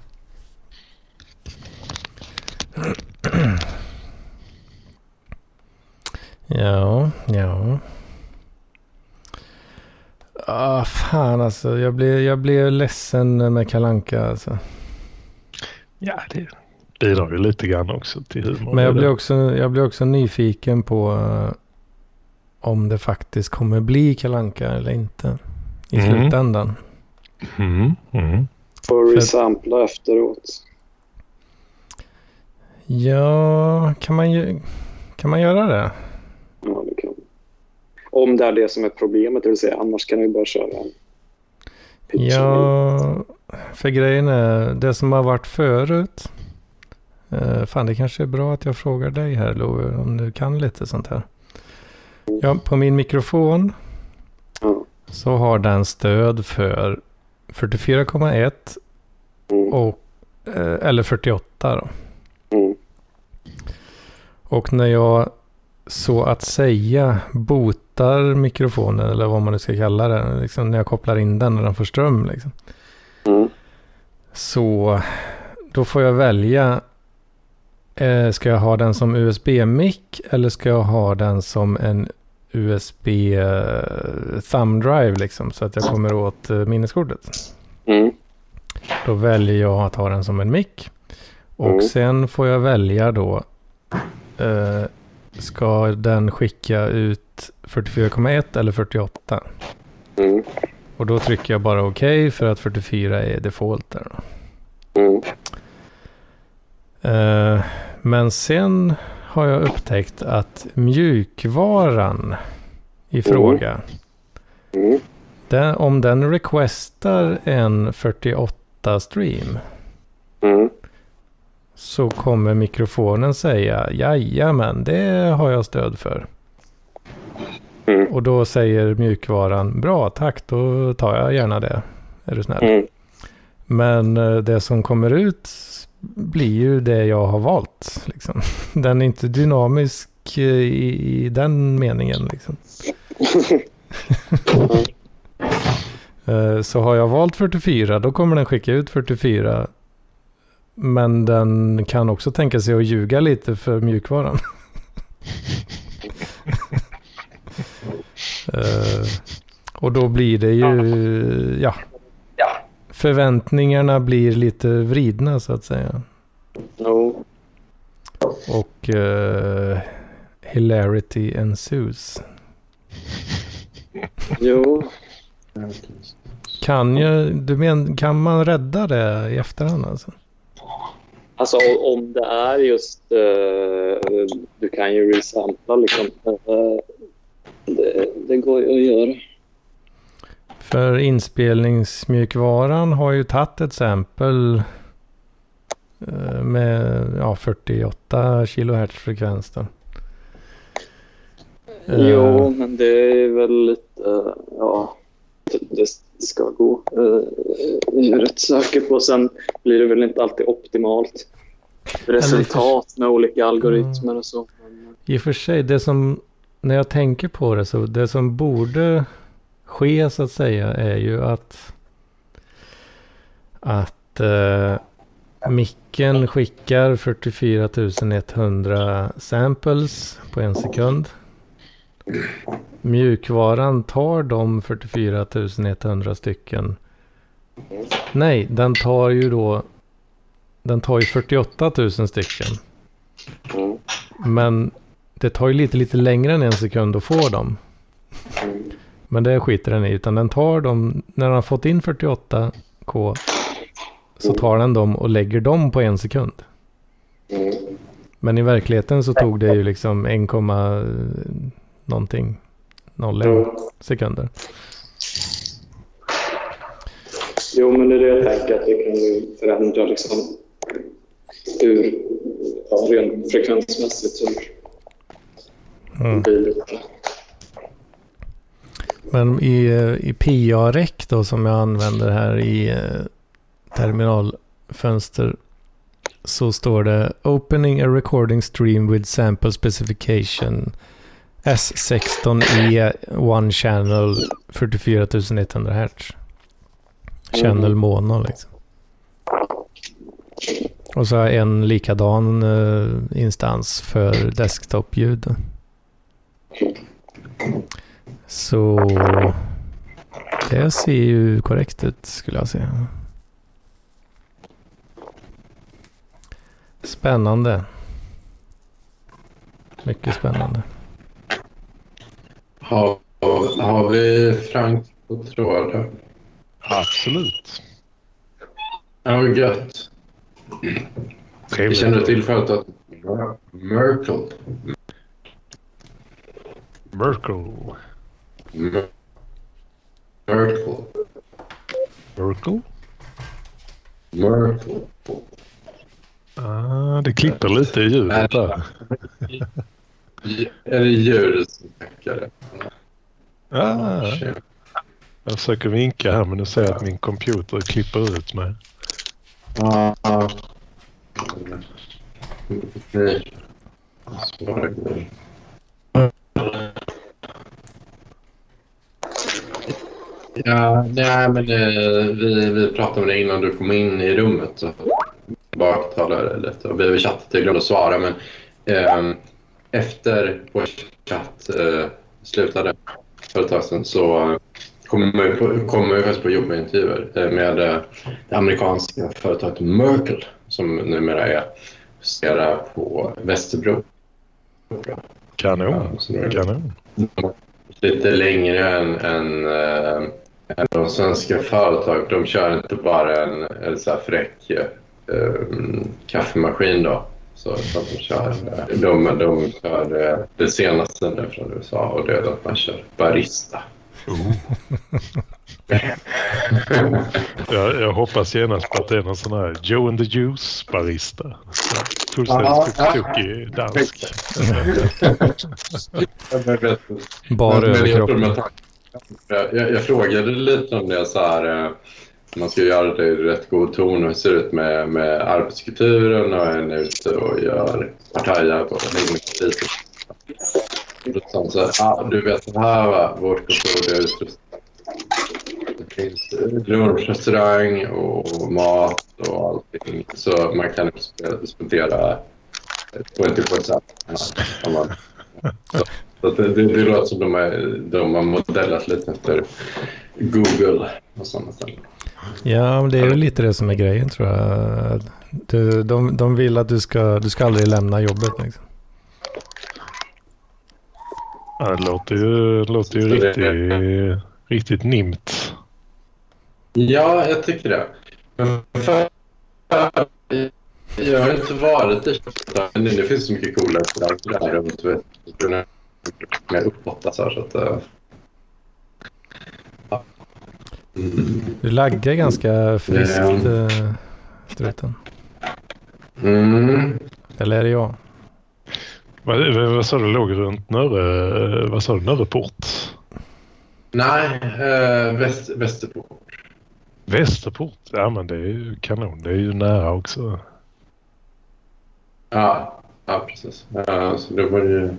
Ja, ja. Ah, fan alltså. Jag blev, jag blev ledsen med kalanka alltså. Ja, det bidrar ju lite grann också till humor. Men jag blir också, jag blir också nyfiken på uh, om det faktiskt kommer bli kalanka eller inte i mm. slutändan. Mm. Mm. Får vi sampla efteråt? Ja, kan man, ju, kan man göra det? Ja, det kan Om det är det som är problemet, det vill säga annars kan vi bara köra en Ja, för grejen är det som har varit förut. Eh, fan, det kanske är bra att jag frågar dig här Love, om du kan lite sånt här. Ja, på min mikrofon så har den stöd för 44,1 mm. och eh, eller 48 då. Mm. Och när jag så att säga botar mikrofonen eller vad man nu ska kalla det. Liksom när jag kopplar in den när den får ström. Liksom. Mm. Så då får jag välja Eh, ska jag ha den som USB-mic eller ska jag ha den som en USB eh, thumb drive liksom så att jag kommer åt eh, minneskortet? Mm. Då väljer jag att ha den som en mic. Och mm. sen får jag välja då. Eh, ska den skicka ut 44,1 eller 48? Mm. Och då trycker jag bara OK för att 44 är default där. Mm. Uh, men sen har jag upptäckt att mjukvaran i fråga. Mm. Mm. Den, om den requestar en 48 stream. Mm. Så kommer mikrofonen säga jajamän det har jag stöd för. Mm. Och då säger mjukvaran, bra tack, då tar jag gärna det. Är du snäll. Mm. Men eh, det som kommer ut blir ju det jag har valt. Liksom. *laughs* Den är inte dynamisk eh, i, i den meningen. Liksom. *laughs* Eh, Så har jag valt 44 då kommer den skicka ut 44. Men den kan också tänka sig att ljuga lite för mjukvaran. *laughs* Eh, Och då blir det ju, ja, förväntningarna blir lite vridna så att säga. Jo. Och eh, hilarity ensues. jo. Kan, jag, du men, kan man rädda det i efterhand alltså? Alltså om det är just... eh, du kan ju resampla liksom. Eh, det, det går ju att göra. För inspelningsmjukvaran har ju tagit ett sample eh, med ja, 48 kHz frekvens då. Eh, Jo, men det är väl lite... Ja, det- ska gå. Eh, Jag är rätt säker på. Sen blir det väl inte alltid optimalt resultat med olika algoritmer och så. I och för sig, det som, när jag tänker på det så, det som borde ske så att säga är ju att, att eh, micken skickar 44 100 samples på en sekund. Mjukvaran tar de 44 100 stycken. Nej, den tar ju då, den tar ju 48 000 stycken. Men det tar ju lite, lite längre än en sekund att få dem mm, Men det skiter den i. Utan den tar dem, när den har fått in 48K. Så tar den dem och lägger dem på en sekund. mm. Men i verkligheten så tog det ju liksom 1, någonting. 01 sekunder. Jo, men det är det jag tänker att det kan ju förändra liksom hur, ja, rent frekvensmässigt hur Mm. lite. Men i, i PA-REC då som jag använder här i eh, terminalfönster så står det Opening a recording stream with sample specification S16E one channel 44 100 Hz. Channel mono liksom. Och så har jag en likadan eh, instans för desktop-ljud. Så det ser ju korrekt ut skulle jag säga. Spännande. Mycket spännande. Har, har vi Frank på tråden? Absolut. Ja, vad gött. Vi känner till företaget Merkel. Merkel. Mer- Merkel. Merkel? Merkel. Ah, det klipper lite i ljudet där. *laughs* Är det djuret som tackar? Ah, jag försöker vinka här men nu ser jag att min computer klipper ut mig. Ja. Nej. Ja, nej, men eh, vi, vi pratade om det innan du kom in i rummet. Så baktalade lite. Och vi har chattat, jag glömde att svara. Men eh, efter vår chatt eh, slutade för ett tag sedan så kommer på- man ju faktiskt på jobbintervjuer eh, med eh, det amerikanska företaget Merkel som numera är baserade på Västerbro. Kanon. Ja, Kanon. lite längre än, än, än de svenska företag. De kör inte bara en, en så här fräck äh, kaffemaskin då. Så utan de kör, de, de kör eh, det senaste nu från USA och det är att man kör barista. Oh. jag, jag hoppas genast på att det är någon sån här Joe and the Juice barista. Fullständigt tokig dansk. *laughs* Bara överkropp. Jag, jag, jag frågade lite om det så här. Man ska göra det i rätt god ton. Hur det ser ut med, med arbetskulturen och en är ute och gör partajar på LinkedIn. Då sa så här, ah, du vet det här va, vårt kontor det är utrustat. Det finns lunchrestaurang och mat och allting. Så man kan spendera 20 procent så, det, det, det låter som de, är, de har modellat lite efter Google och sådana ställen. Ja, men det är ju lite det som är grejen tror jag. Du, de, de vill att du ska, du ska aldrig lämna jobbet. Liksom. Ja, det låter ju, det låter ju riktigt, riktigt nimt. Ja, jag tycker det. Men för, jag har inte varit i Köpenhamn, det finns så mycket coola restauranger där runt. Med uppåt så här, så att... eh, ja. Mm. Du laggar ganska friskt, uh, struten. Mm. Eller är det jag? Vad, vad vad sa du låg runt Nörre, vad sa du, Nörreport? Nej, eh, väst, Västerport. Västerport? Ja men det är ju kanon. Det är ju nära också. Ja, ja precis. Ja, så det var ju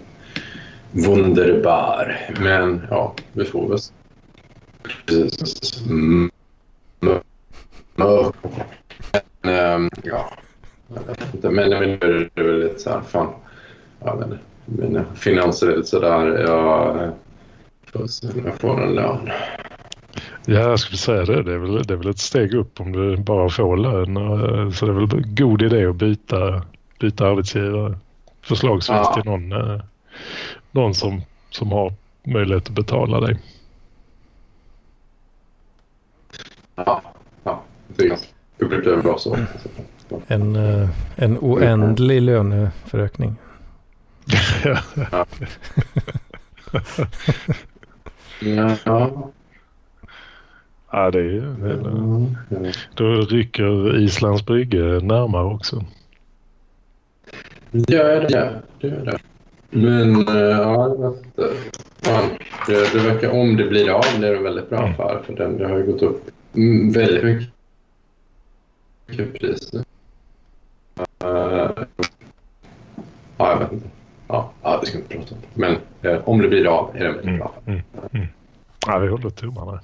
wunderbar. Men ja, vi får väl se. Precis. Mm. Mm. Men, ehm, ja, jag vet inte. Men nu är det väl lite så här, fan. Jag vet inte. Mina finanser är lite sådär. Jag får se om jag får en lön. Ja, jag skulle säga det. Det är, väl, det är väl ett steg upp om du bara får lön. Så det är väl en god idé att byta, byta arbetsgivare. Förslagsvis Ja. till någon, eh, någon som, som har möjlighet att betala dig. Ja, ja. Det blir bra så. En, eh, en oändlig löneförökning. Ja. Ja. ja, det är ju... Då rycker Islands brygge närmare också. Det gör det. det, gör det. Men eh, ja. Fan, det, det verkar, om det blir av blir det väldigt bra Mm. affär. För den, det har ju gått upp mm, väldigt mycket. mycket priser. Eh, ja, jag vet inte. Ja, ja, det ska vi inte prata om. Men eh, om det blir av är det en väldigt Mm. bra affär. Mm. Ja, vi håller tummarna.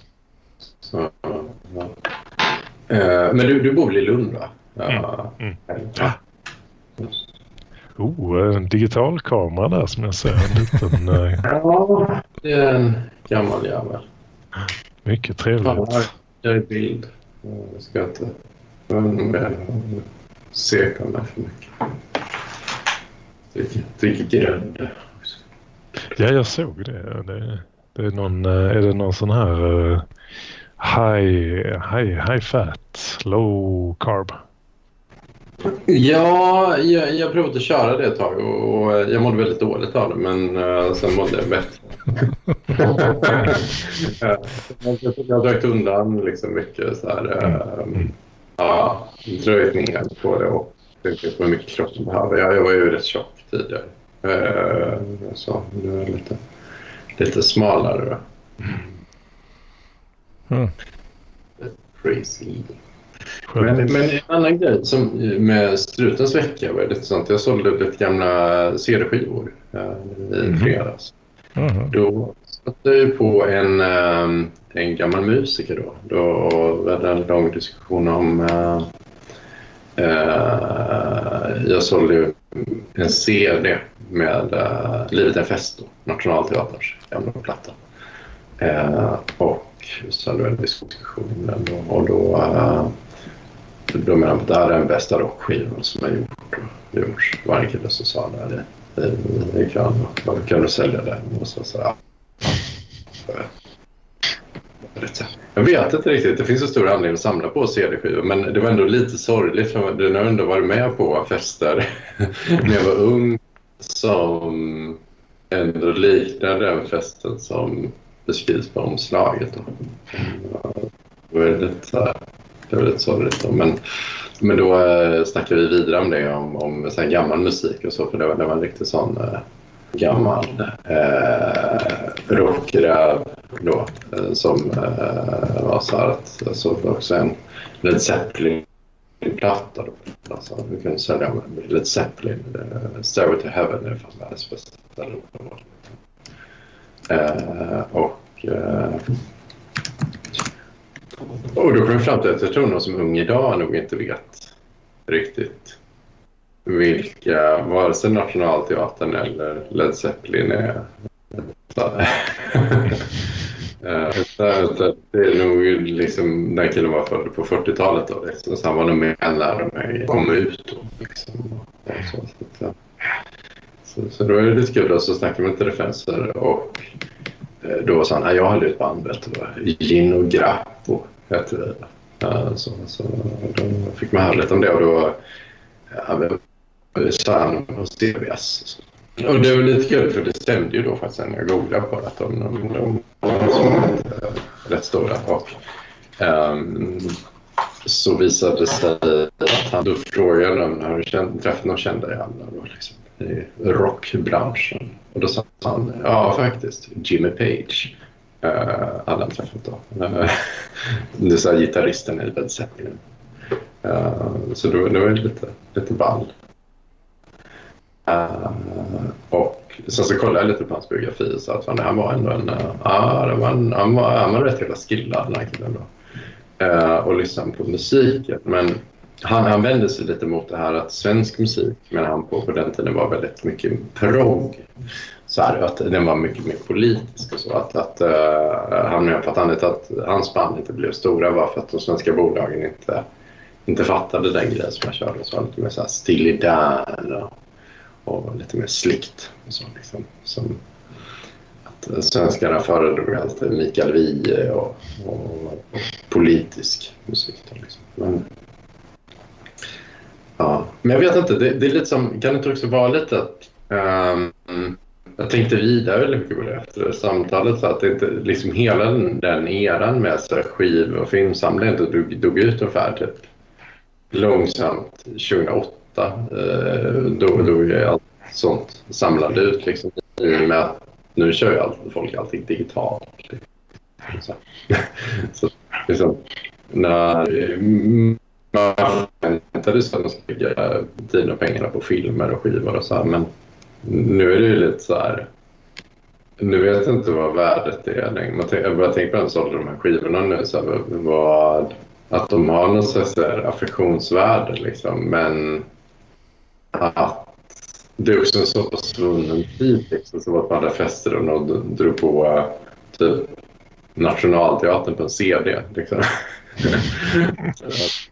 Så, ja. Eh, men du, du bor väl i Lund, va? Ja. Mm. Ja. Oh, en digital kamera där som jag ser. En liten, *laughs* eh, ja, det är en gammal jävel. mycket trevligt. jag är bild. Jag ska inte seka mig för mycket. Dricker- Dricker grädde. Ja, jag såg det. Det, det är, någon, eh, är det någon sån här eh, high, high, high fat, low carb? Ja, jag, jag provade att köra det ett tag och, och jag mådde väldigt dåligt av det men uh, sen mådde jag bättre. *laughs* Eh, jag, jag drack undan liksom mycket så här, uh, ja, dröjt ner på det och tänkte på hur mycket kroppen behöver. Jag, jag var ju rätt tjock tidigare. Uh, så nu är jag lite, lite smalare. Då. Mm. Crazy. Men, men en annan grej som med Strutens vecka var lite sånt. Jag sålde lite gamla CD-skivor eh, i Mhm. fredags. Mhm. Då satte jag på en, eh, en gammal musiker då. Då var det en lång diskussion om... Eh, eh, jag sålde ju en CD med eh, Livet är en fest då, Nationalteaterns gamla platta. Eh, och så hade vi en diskussion och då, då menar han att det här är den bästa rockskivan som har gjort, gjorts. Det var en kille som sa det. det det, kan, man kan du sälja den? Och så, så, ja. Jag vet inte riktigt. Det finns en stor anledning att samla på CD-skivor. Men det var ändå lite sorgligt för den har ändå varit med på fester *laughs* när jag var ung som ändå liknar den festen som beskrivs på omslaget. Då. Det var så här, eh, det var lite sorgligt. Då. Men, men då eh, snackade vi vidare om det, om, om så gammal musik och så. För det var, det var en riktigt sån eh, gammal eh, rockräv då. Eh, som eh, var så här att jag såg också en Led Zeppelin-platta. Då. Alltså, vi kunde sälja Led Zeppelin. Uh, Stairway to Heaven är fan världens bästa låt. Uh, eh, och, uh, och då kom jag fram till att jag tror någon som ung idag nog inte vet riktigt vilka, vare sig Nationalteatern eller Led Zeppelin är. *laughs* det är nog liksom, den killen var född på 40-talet då. Liksom. Så han var nog med och lärde mig komma ut. Då, liksom. så, så, så, så då är det lite kul. Då, så snackade vi med referenser och eh, Eh, då sa han jag hade ett band, vet du, Gin och Grappo hette det. Eh, så, så då fick man höra lite om det och då sa han hos CBS. Och det var lite kul för det stämde ju då faktiskt när jag googlade på det att de, de, de var rätt stora. Och, um, så visade det sig att han då frågade om har du träffat någon kända i alla liksom, rockbranschen. Och då sa han ja faktiskt Jimmy Page. Uh, hade han träffat då. Uh, eh, *laughs* det sa gitarristen i Led Zeppelin. Uh, så då, då var det lite, lite ball. Uh, och sen så kollade jag lite på hans biografi och sa att han var ändå en... Ja, uh, var en, han, var, han var rätt jävla skillad den här killen då. Uh, och lyssnade på musiken. Men han, han vände sig lite mot det här att svensk musik, menar han på, på den tiden var väldigt mycket progg. Så här, att den var mycket mer politisk och så. Att, att, uh, han menar på att, han, att hans band inte blev stora var för att de svenska bolagen inte, inte fattade den grejen som jag körde. Så lite mer så här Steely Dan och och lite mer slikt. Och så, liksom, som att svenskarna föredrog alltid Mikael Wiehe och, och, och, politisk musik. Liksom. Men, ja. Men jag vet inte, det, det, är lite som, kan det inte också vara lite att um, jag tänkte vidare väldigt mycket efter samtalet. Så att det inte, liksom hela den, den eran med så skiv och filmsamling dog, dog ut ungefär typ långsamt 2008 Eh, då, då är allt sånt samlade ut liksom, med att nu kör ju allt, folk allting digitalt. Så, *laughs* så liksom, när man förväntade sig att man skulle lägga tiden eh, och pengarna på filmer och skivor och så här, men nu är det ju lite så här nu vet jag inte vad värdet är. Man jag börjar tänka på den sålde de här skivorna nu. Så här, vad, att de har någon slags affektionsvärde liksom. Men att det är också en så pass svunnen tid. Liksom, som att man hade fester och någon drog på eh, typ Nationalteatern på en CD. Liksom. *laughs*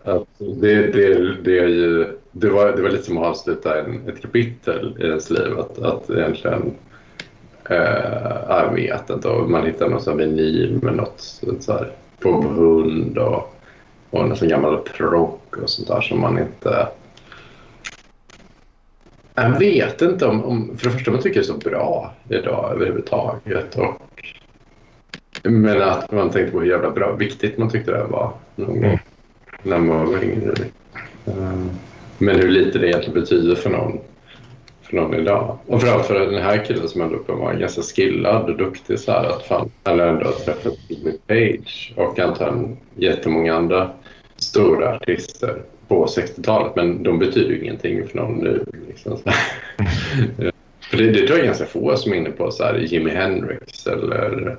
att, att det, det, det, är ju, det, var, det var lite som att avsluta en, ett kapitel i ens liv. Att, att egentligen, eh, jag vet inte, man hittar någon sån vinyl med något så här, på hund och, och en sån gammal prock och sånt där som man inte jag vet inte om, om, för det första man tycker det är så bra idag överhuvudtaget. Och, men att man tänkte på hur jävla bra, viktigt man tyckte det var någon gång mm. när man var yngre. Um, men hur lite det egentligen betyder för någon, för någon idag. Och framförallt för den här killen som ändå var ganska skillad och duktig så här att fan, eller ändå träffat Jimmy Page och antagligen jättemånga andra stora artister på 60-talet men de betyder ju ingenting för någon nu. Liksom. *laughs* för det, det tror jag ganska få som är inne på så här, Jimi Hendrix eller,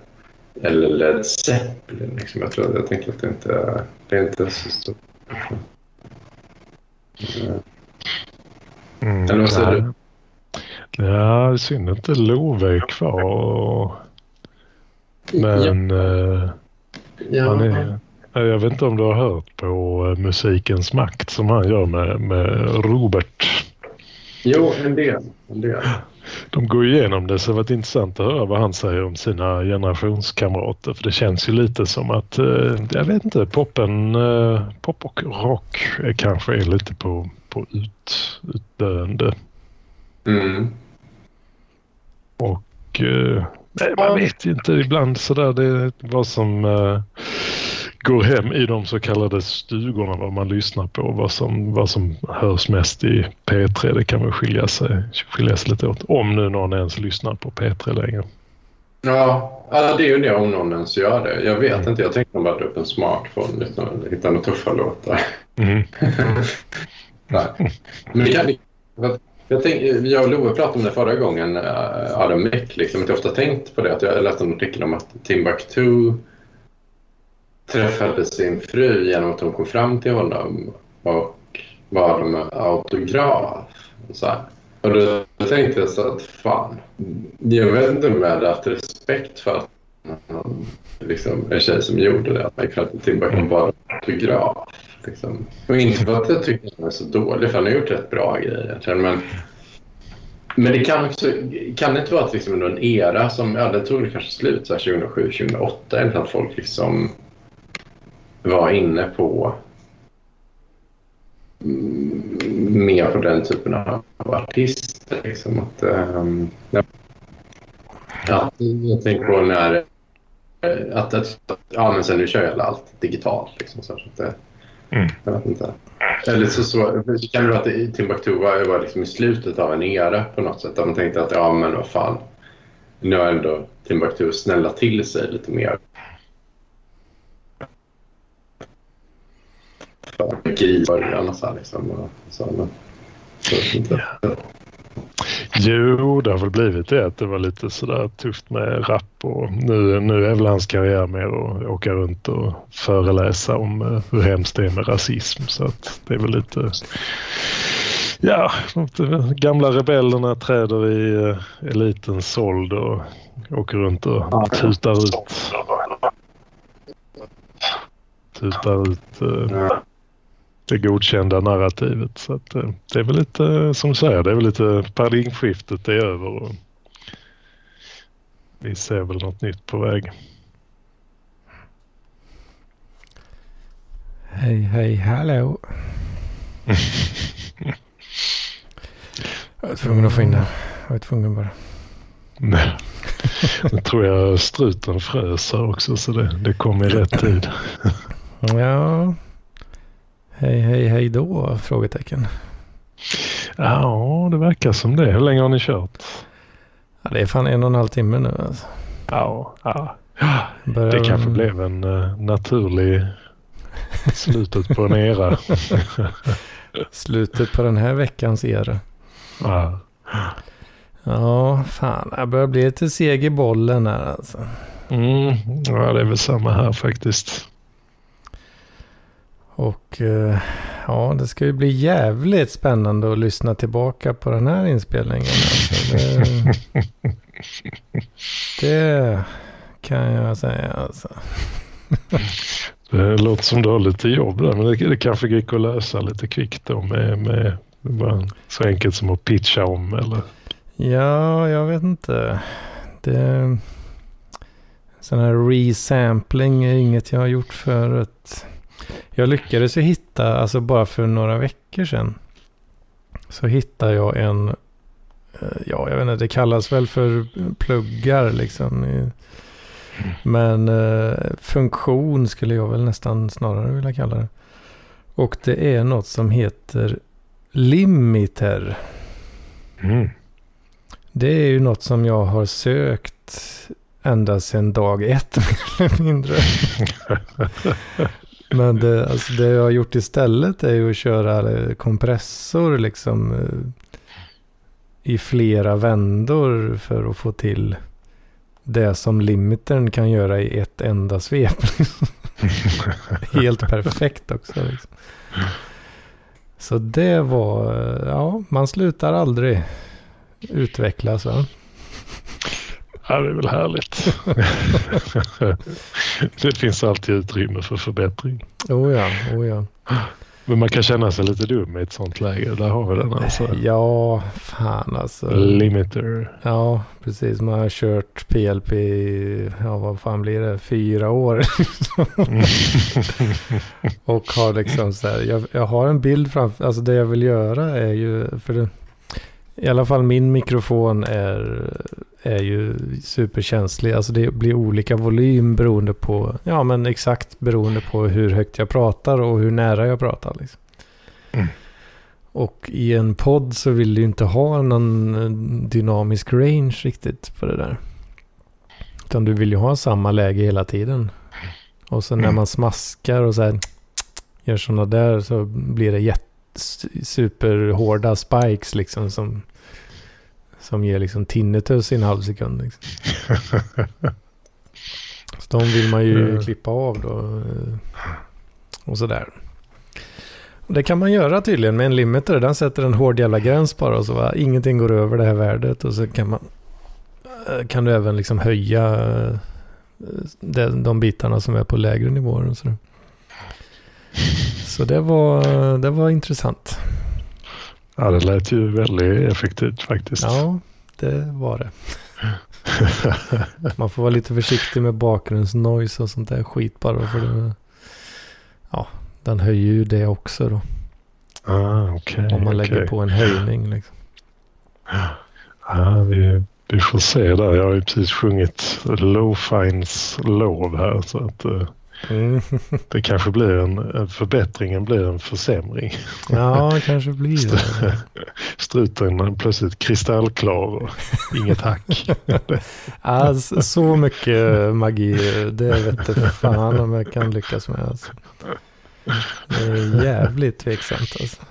eller Led Zeppelin. Liksom. Jag, tror, jag tänker att det inte det är inte så stort. Mm, eller vad säger du? Ja, synd inte Love är kvar. Men ja. Eh, ja. han är jag vet inte om du har hört på eh, Musikens makt som han gör med, med Robert. Jo, en del. En del. De går igenom det så det har varit intressant att höra vad han säger om sina generationskamrater. För det känns ju lite som att, eh, jag vet inte, poppen, eh, pop och rock kanske är lite på, på ut, utdöende. Mm. Och Nej, man vet ju inte ibland sådär det är vad som går hem i de så kallade stugorna, vad man lyssnar på, vad som, vad som hörs mest i P3. Det kan väl skilja sig, skilja sig lite åt. Om nu någon ens lyssnar på P3 längre. Ja, det är ju det om någon ens gör det. Jag vet inte, jag tänkte bara dra upp en smartphone och hitta några tuffa låtar. Mm. *laughs* Men kan, jag, tänk, jag och Love pratade om det förra gången, uh, Adam Mick, liksom, jag ofta tänkt på det. Att jag läste en artikel om att Timbuktu träffade sin fru genom att hon kom fram till honom och bad om en autograf. Så här. Och då tänkte jag så att fan, jag vet inte om jag hade haft respekt för att han, liksom, en tjej som gjorde det, att man gick tillbaka och bad om autograf. Liksom. Och inte för att jag tycker att han är så dålig, för han har gjort rätt bra grejer. Men, men det kan också, kan det inte vara att liksom en era som, ja den tog kanske slut 2007, 2008, att folk liksom var inne på mer på den typen av artister. Liksom att, um, ja. ja, jag tänker på när att, att, ja, men sen nu kör jag allt digitalt. Liksom, så att det, Mm. Jag vet inte. Eller så, så kan det vara att Timbuktu var, var liksom i slutet av en era på något sätt. Där man tänkte att ja, men vad fan. Nu har ändå Timbuktu snälla till sig lite mer. Mycket i början. Så här, liksom, så, men, så, inte. Jo, det har väl blivit det att det var lite sådär tufft med rap och nu, nu är väl hans karriär mer att åka runt och föreläsa om eh, hur hemskt det är med rasism. Så att det är väl lite... Ja, de gamla rebellerna träder i uh, elitens såld och åker runt och tutar ut tutar ut uh, det godkända narrativet. Så att, eh, det är väl lite som du säger, det är väl lite paradigmskiftet är över och vi ser väl något nytt på väg. Hej, hej, hallå. *laughs* jag var tvungen att det. Jag var tvungen bara. Nej. Nu tror jag struten frös här också så det, det kom i rätt tid. *laughs* ja, Hej, hej, hej då? Frågetecken. Ja, det verkar som det. Hur länge har ni kört? Ja, det är fan en och en halv timme nu alltså. Ja, ja. Börjar... Det kanske blev en uh, naturlig slutet på en era. *laughs* slutet på den här veckans era. Ja. Ja, fan. Jag börjar bli lite seg i bollen här alltså. Mm, ja, det är väl samma här faktiskt. Och eh, ja, det ska ju bli jävligt spännande att lyssna tillbaka på den här inspelningen. Alltså, det, *laughs* det kan jag säga alltså. *laughs* Det låter som du har lite jobb där, men det, det kanske gick att lösa lite kvickt då med, med bara så enkelt som att pitcha om eller? Ja, jag vet inte. Det, sån här resampling är inget jag har gjort förut. Jag lyckades ju hitta, alltså bara för några veckor sedan. Så hittade jag en, eh, ja jag vet inte, det kallas väl för pluggar liksom. Men eh, funktion skulle jag väl nästan snarare vilja kalla det. Och det är något som heter limiter. Mm. Det är ju något som jag har sökt ända sedan dag ett *laughs* mer eller mindre. *laughs* Men det, alltså det jag har gjort istället är ju att köra kompressor liksom eh, i flera vändor för att få till det som limitern kan göra i ett enda svep. *laughs* Helt perfekt också. Liksom. Så det var, eh, ja, man slutar aldrig utvecklas. Va? Ja, det är väl härligt. *laughs* *laughs* det finns alltid utrymme för förbättring. Oh ja, oh ja. Men man kan känna sig lite dum i ett sånt läge. Där har vi den alltså. *laughs* Ja, fan alltså. Limiter. Ja, precis. Man har kört PLP i, ja vad fan blir det, fyra år. *laughs* och har liksom så här, jag, jag har en bild framför, alltså det jag vill göra är ju, för det, I alla fall min mikrofon är, är ju superkänslig. Alltså det blir olika volym beroende på, ja men exakt beroende på hur högt jag pratar och hur nära jag pratar. Liksom. Mm. Och i en podd så vill du inte ha någon eh, dynamisk range riktigt på det där. Utan du vill ju ha samma läge hela tiden. Och sen när Mm. man smaskar och så här gör sådana där så blir det jätte, superhårda spikes liksom som, som ger liksom tinnitus i en halv sekund. Liksom. *laughs* Så de vill man ju Mm. klippa av då. eh, Och sådär. Och Det kan man göra tydligen med en limiter. Den sätter en hård jävla gräns bara. Och så va, ingenting går över det här värdet. Och så kan man eh, kan du även liksom höja eh, de, de bitarna som är på lägre nivåer. Och så. Så det var, det var intressant. Ja, det lät ju väldigt effektivt faktiskt. Ja, det var det. Man får vara lite försiktig med bakgrundsnoise och sånt där skit bara. För det, ja, den höjer ju det också då. ah, okej. Om man lägger okej. på en höjning. Liksom. Ja, vi, vi får se där. Jag har ju precis sjungit Lowfines lov här. Så att eh, Mm. det kanske blir en, en förbättringen blir en försämring. Ja, kanske blir det. *laughs* Struten är plötsligt kristallklar och inget hack. *laughs* Alltså, så mycket magi, det vet du fan om jag kan lyckas med. Alltså. Det är jävligt tveksamt alltså.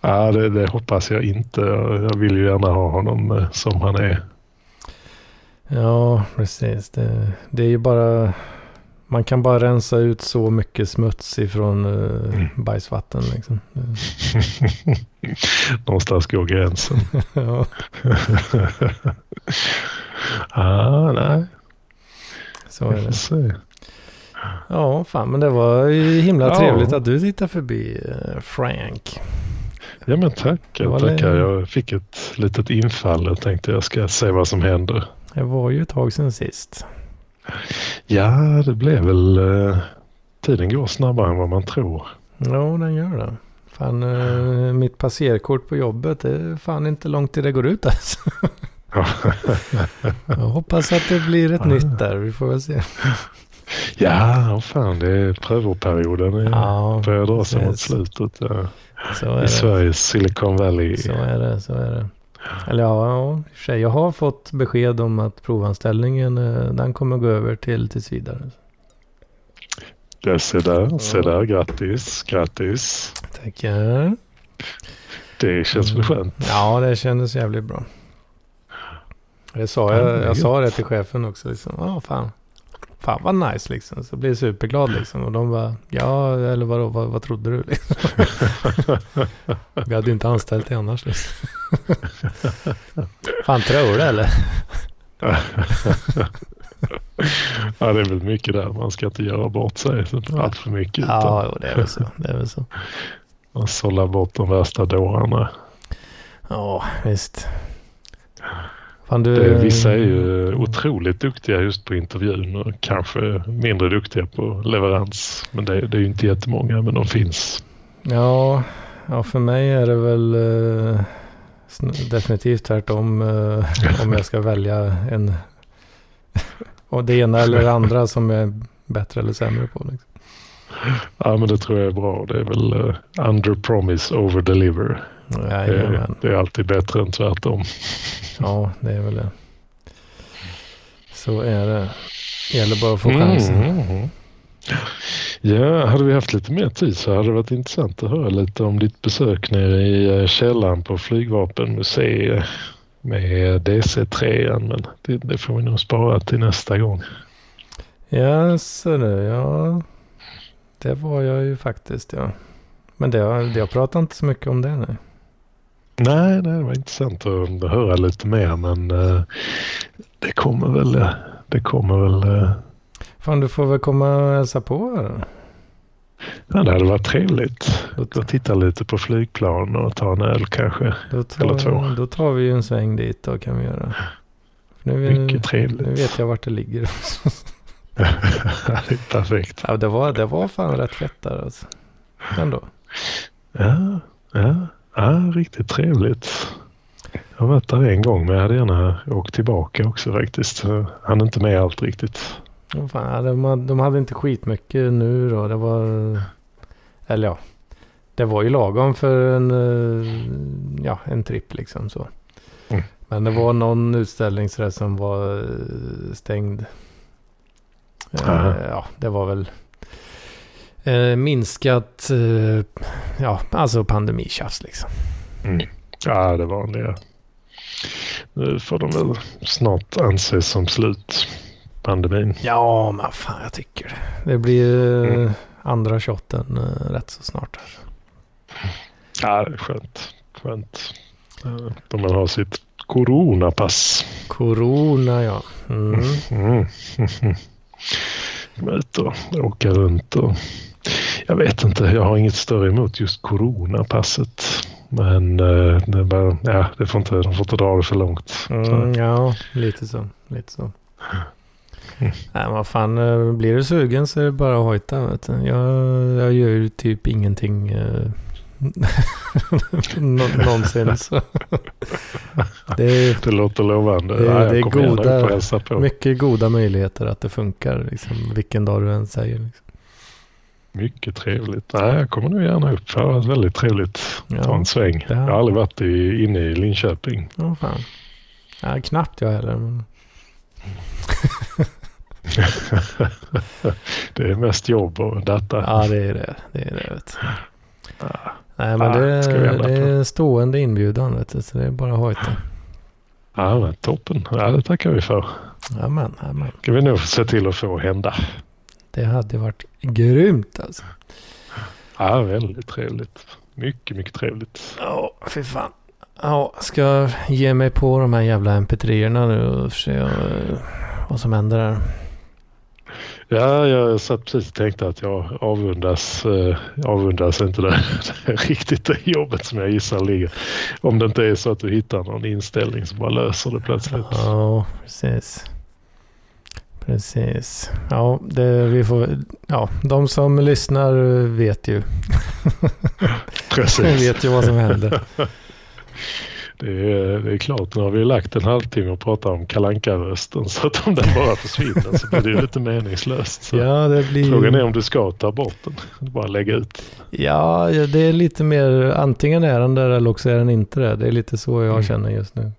Ja, det, det hoppas jag inte. Jag jag vill ju gärna ha honom eh, som han är. Ja, precis. Det, det är ju bara... Man kan bara rensa ut så mycket smuts ifrån uh, Mm. bajsvatten. Liksom. *laughs* Någonstans går gränsen. *laughs* ja, *laughs* ah, nej, så är det. se. Ja, fan, men det var ju himla Ja. trevligt att du tittade förbi eh, Frank. Ja men Det tackar, var tackar. Jag fick ett litet infall och tänkte jag ska se vad som händer. Det var ju ett tag sedan sist. Ja, det blev väl... Eh, tiden går snabbare än vad man tror. Ja, den gör det. Fan, eh, mitt passerkort på jobbet, det är fan inte långt till det går ut alltså. *laughs* Jag hoppas att det blir ett Ah. nytt där, vi får väl se. ja, fan det är prövoperioden. Ja, Ja, börjar dra sig mot slutet. Ja. I det. Sveriges Silicon Valley. Så är det, så är det. Eller ja, ja, jag har fått besked om att provanställningen, eh, den kommer gå över till vidare. Ja, se där, se där. Grattis, grattis. Tackar. Det känns väl skönt. Ja, det kändes jävligt bra. Det sa Ja, jag, jag sa det till chefen också. Liksom. Ja, fan. Fan vad nice liksom. Så jag blev superglad liksom. Och de bara, ja eller vadå, vad, vad trodde du? Liksom. *laughs* Vi hade ju inte anställt dig annars liksom. Fan tror du eller? *laughs* ja, det är väl mycket där. Man ska inte göra bort sig allt för mycket. Utan Ja, jo, det är väl så. Det är väl så. man sållar bort de värsta dårarna. Ja, visst. Fan du... Det, vissa är ju otroligt duktiga just på intervjun och kanske mindre duktiga på leverans. Men det, det är ju inte jättemånga, men de finns. Ja, ja, för mig är det väl eh, definitivt tvärtom eh, om jag ska välja en *laughs* och det ena eller det andra som jag är bättre eller sämre på. Liksom. Ja, men det tror jag är bra. Det är väl uh, under promise, over deliver. Det, Jajamän. det är alltid bättre än tvärtom. Ja, det är väl det. Så är det. Gäller bara att få chansen. Mm. Ja, hade vi haft lite mer tid så hade det varit intressant att höra lite om ditt besök nere i eh, källaren på Flygvapenmuseet med DC-3. Men det, det får vi nog spara till nästa gång. Ja, så det. Ja, det var jag ju faktiskt. Ja. Men det, jag pratar inte så mycket om det nu. Nej, nej, det var intressant att höra lite mer men eh, det kommer väl, eh, det kommer väl, eh, Fan, du får väl komma och hälsa på här ja, det hade varit trevligt. Då, och titta lite på flygplan och ta en öl kanske. då, eller två. tar, då tar vi ju en sväng dit då kan vi göra. För nu, Mycket trevligt. nu vet jag vart det ligger. *laughs* det perfekt. ja, det, var, det var fan rätt fett där alltså. Ändå. Ja, ja, ja, riktigt trevligt. Jag har varit där en gång men jag hade gärna åkt tillbaka också faktiskt. Han är inte med allt riktigt. Fan, de, de hade inte skitmycket nu då. Det var... Eller ja. Det var ju lagom för en, eh, ja, en tripp liksom så. Mm. Men det var någon utställningsrätt som var eh, stängd. Uh, ja, det var väl eh, minskat, eh, ja, alltså pandemitjafs liksom. Mm. Ja, det vanliga. Nu får de väl snart anses som slut, pandemin. Ja, men fan jag tycker det. Det blir mm. andra shotten eh, rätt så snart. Här. Ja, det är skönt. Skönt. Då man har sitt coronapass. Corona, ja. Mm. Mm. *laughs* ut och åka runt och jag vet inte, jag har inget större emot just coronapasset. Men eh, det, bara, ja, det får inte, de får inte dra det för långt. Mm, ja, lite så. Lite så. Mm. *laughs* Nej, vad fan, eh, blir du sugen så är det bara att hojta. Vet du. Jag, jag gör ju typ ingenting eh, *laughs* någonsin. *laughs* Det, det låter lovande. Det, det är goda, mycket goda möjligheter att det funkar. Liksom, vilken dag du än säger. Liksom. Mycket trevligt. Nej, jag kommer nog gärna upp. Det har varit väldigt trevligt att ja, ta en sväng. Jag har aldrig varit i, inne i Linköping. Oh, fan. Ja, knappt jag heller. Men... *laughs* det är mest jobb och data. Ja, det är det. det, är det vet. Ja. Nej, men det, det är en stående inbjudan. Vet du, så det är bara att hojta. Ja, men toppen. Ja, det tackar vi för. Amen, amen. ska vi nog se till att få hända. Det hade varit grymt alltså. Ja, väldigt trevligt. Mycket, mycket trevligt. Ja, oh, fy fan. Ja, ska ge mig på de här jävla mp3-erna nu och se uh, vad som händer där. Ja, jag satt precis och tänkte att jag avundas, eh, avundas inte det, *laughs* det riktigt det jobbet som jag gissar ligger. Om det inte är så att du hittar någon inställning som bara löser det plötsligt. Ja, precis. Precis. Ja, det, vi får, ja, de som lyssnar vet ju. *laughs* Precis. vet ju vad som händer. *laughs* Det är, det är klart, nu har vi lagt en halvtimme och pratat om kalanka-rösten så att om den bara försvinner så blir det lite meningslöst. Så ja, det blir... Frågan är om du ska ta bort den, *laughs* bara lägga ut. Ja, det är lite mer, antingen är den där eller också är den inte det. Det är lite så jag mm. känner just nu.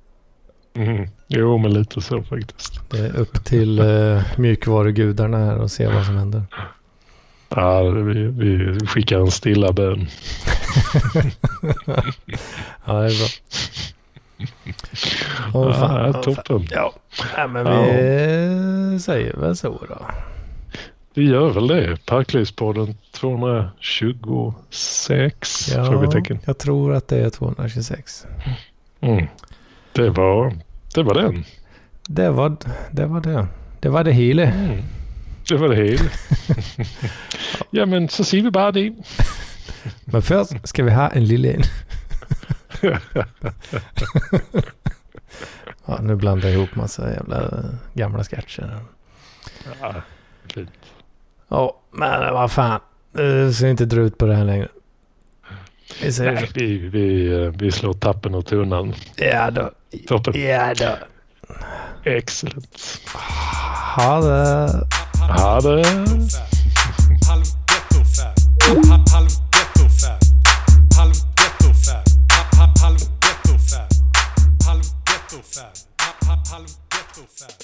Mm. Jo, men lite så faktiskt. Det är upp till uh, mjukvarugudarna här och se vad som händer. Ja, vi, vi skickar en stilla bön. *laughs* ja, det är bra. *laughs* Oh, fan, ja, toppen. Ja, ja men vi ja. säger väl så då. Vi gör väl det. Parklivspodden 226? Ja, frågetecken. jag tror att det är 226. Mm. Det var det. Var den. Det var det. Var det. det var det hela. Mm. Det var det hela. *laughs* ja men så ser vi bara det. Men först ska vi ha en lille en. Ja, nu blandar jag ihop massa jävla gamla sketcher. Ja, fint. Ja, men vad fan. Du ska inte dra ut på det här längre. Vi, Nej, vi, vi, vi slår tappen och tunnan. Ja då. Toppen. Ja då. Excellent. Ha det. Ha det. Ghetto-fab. Halv ghetto-fab. Halv ghetto-fab.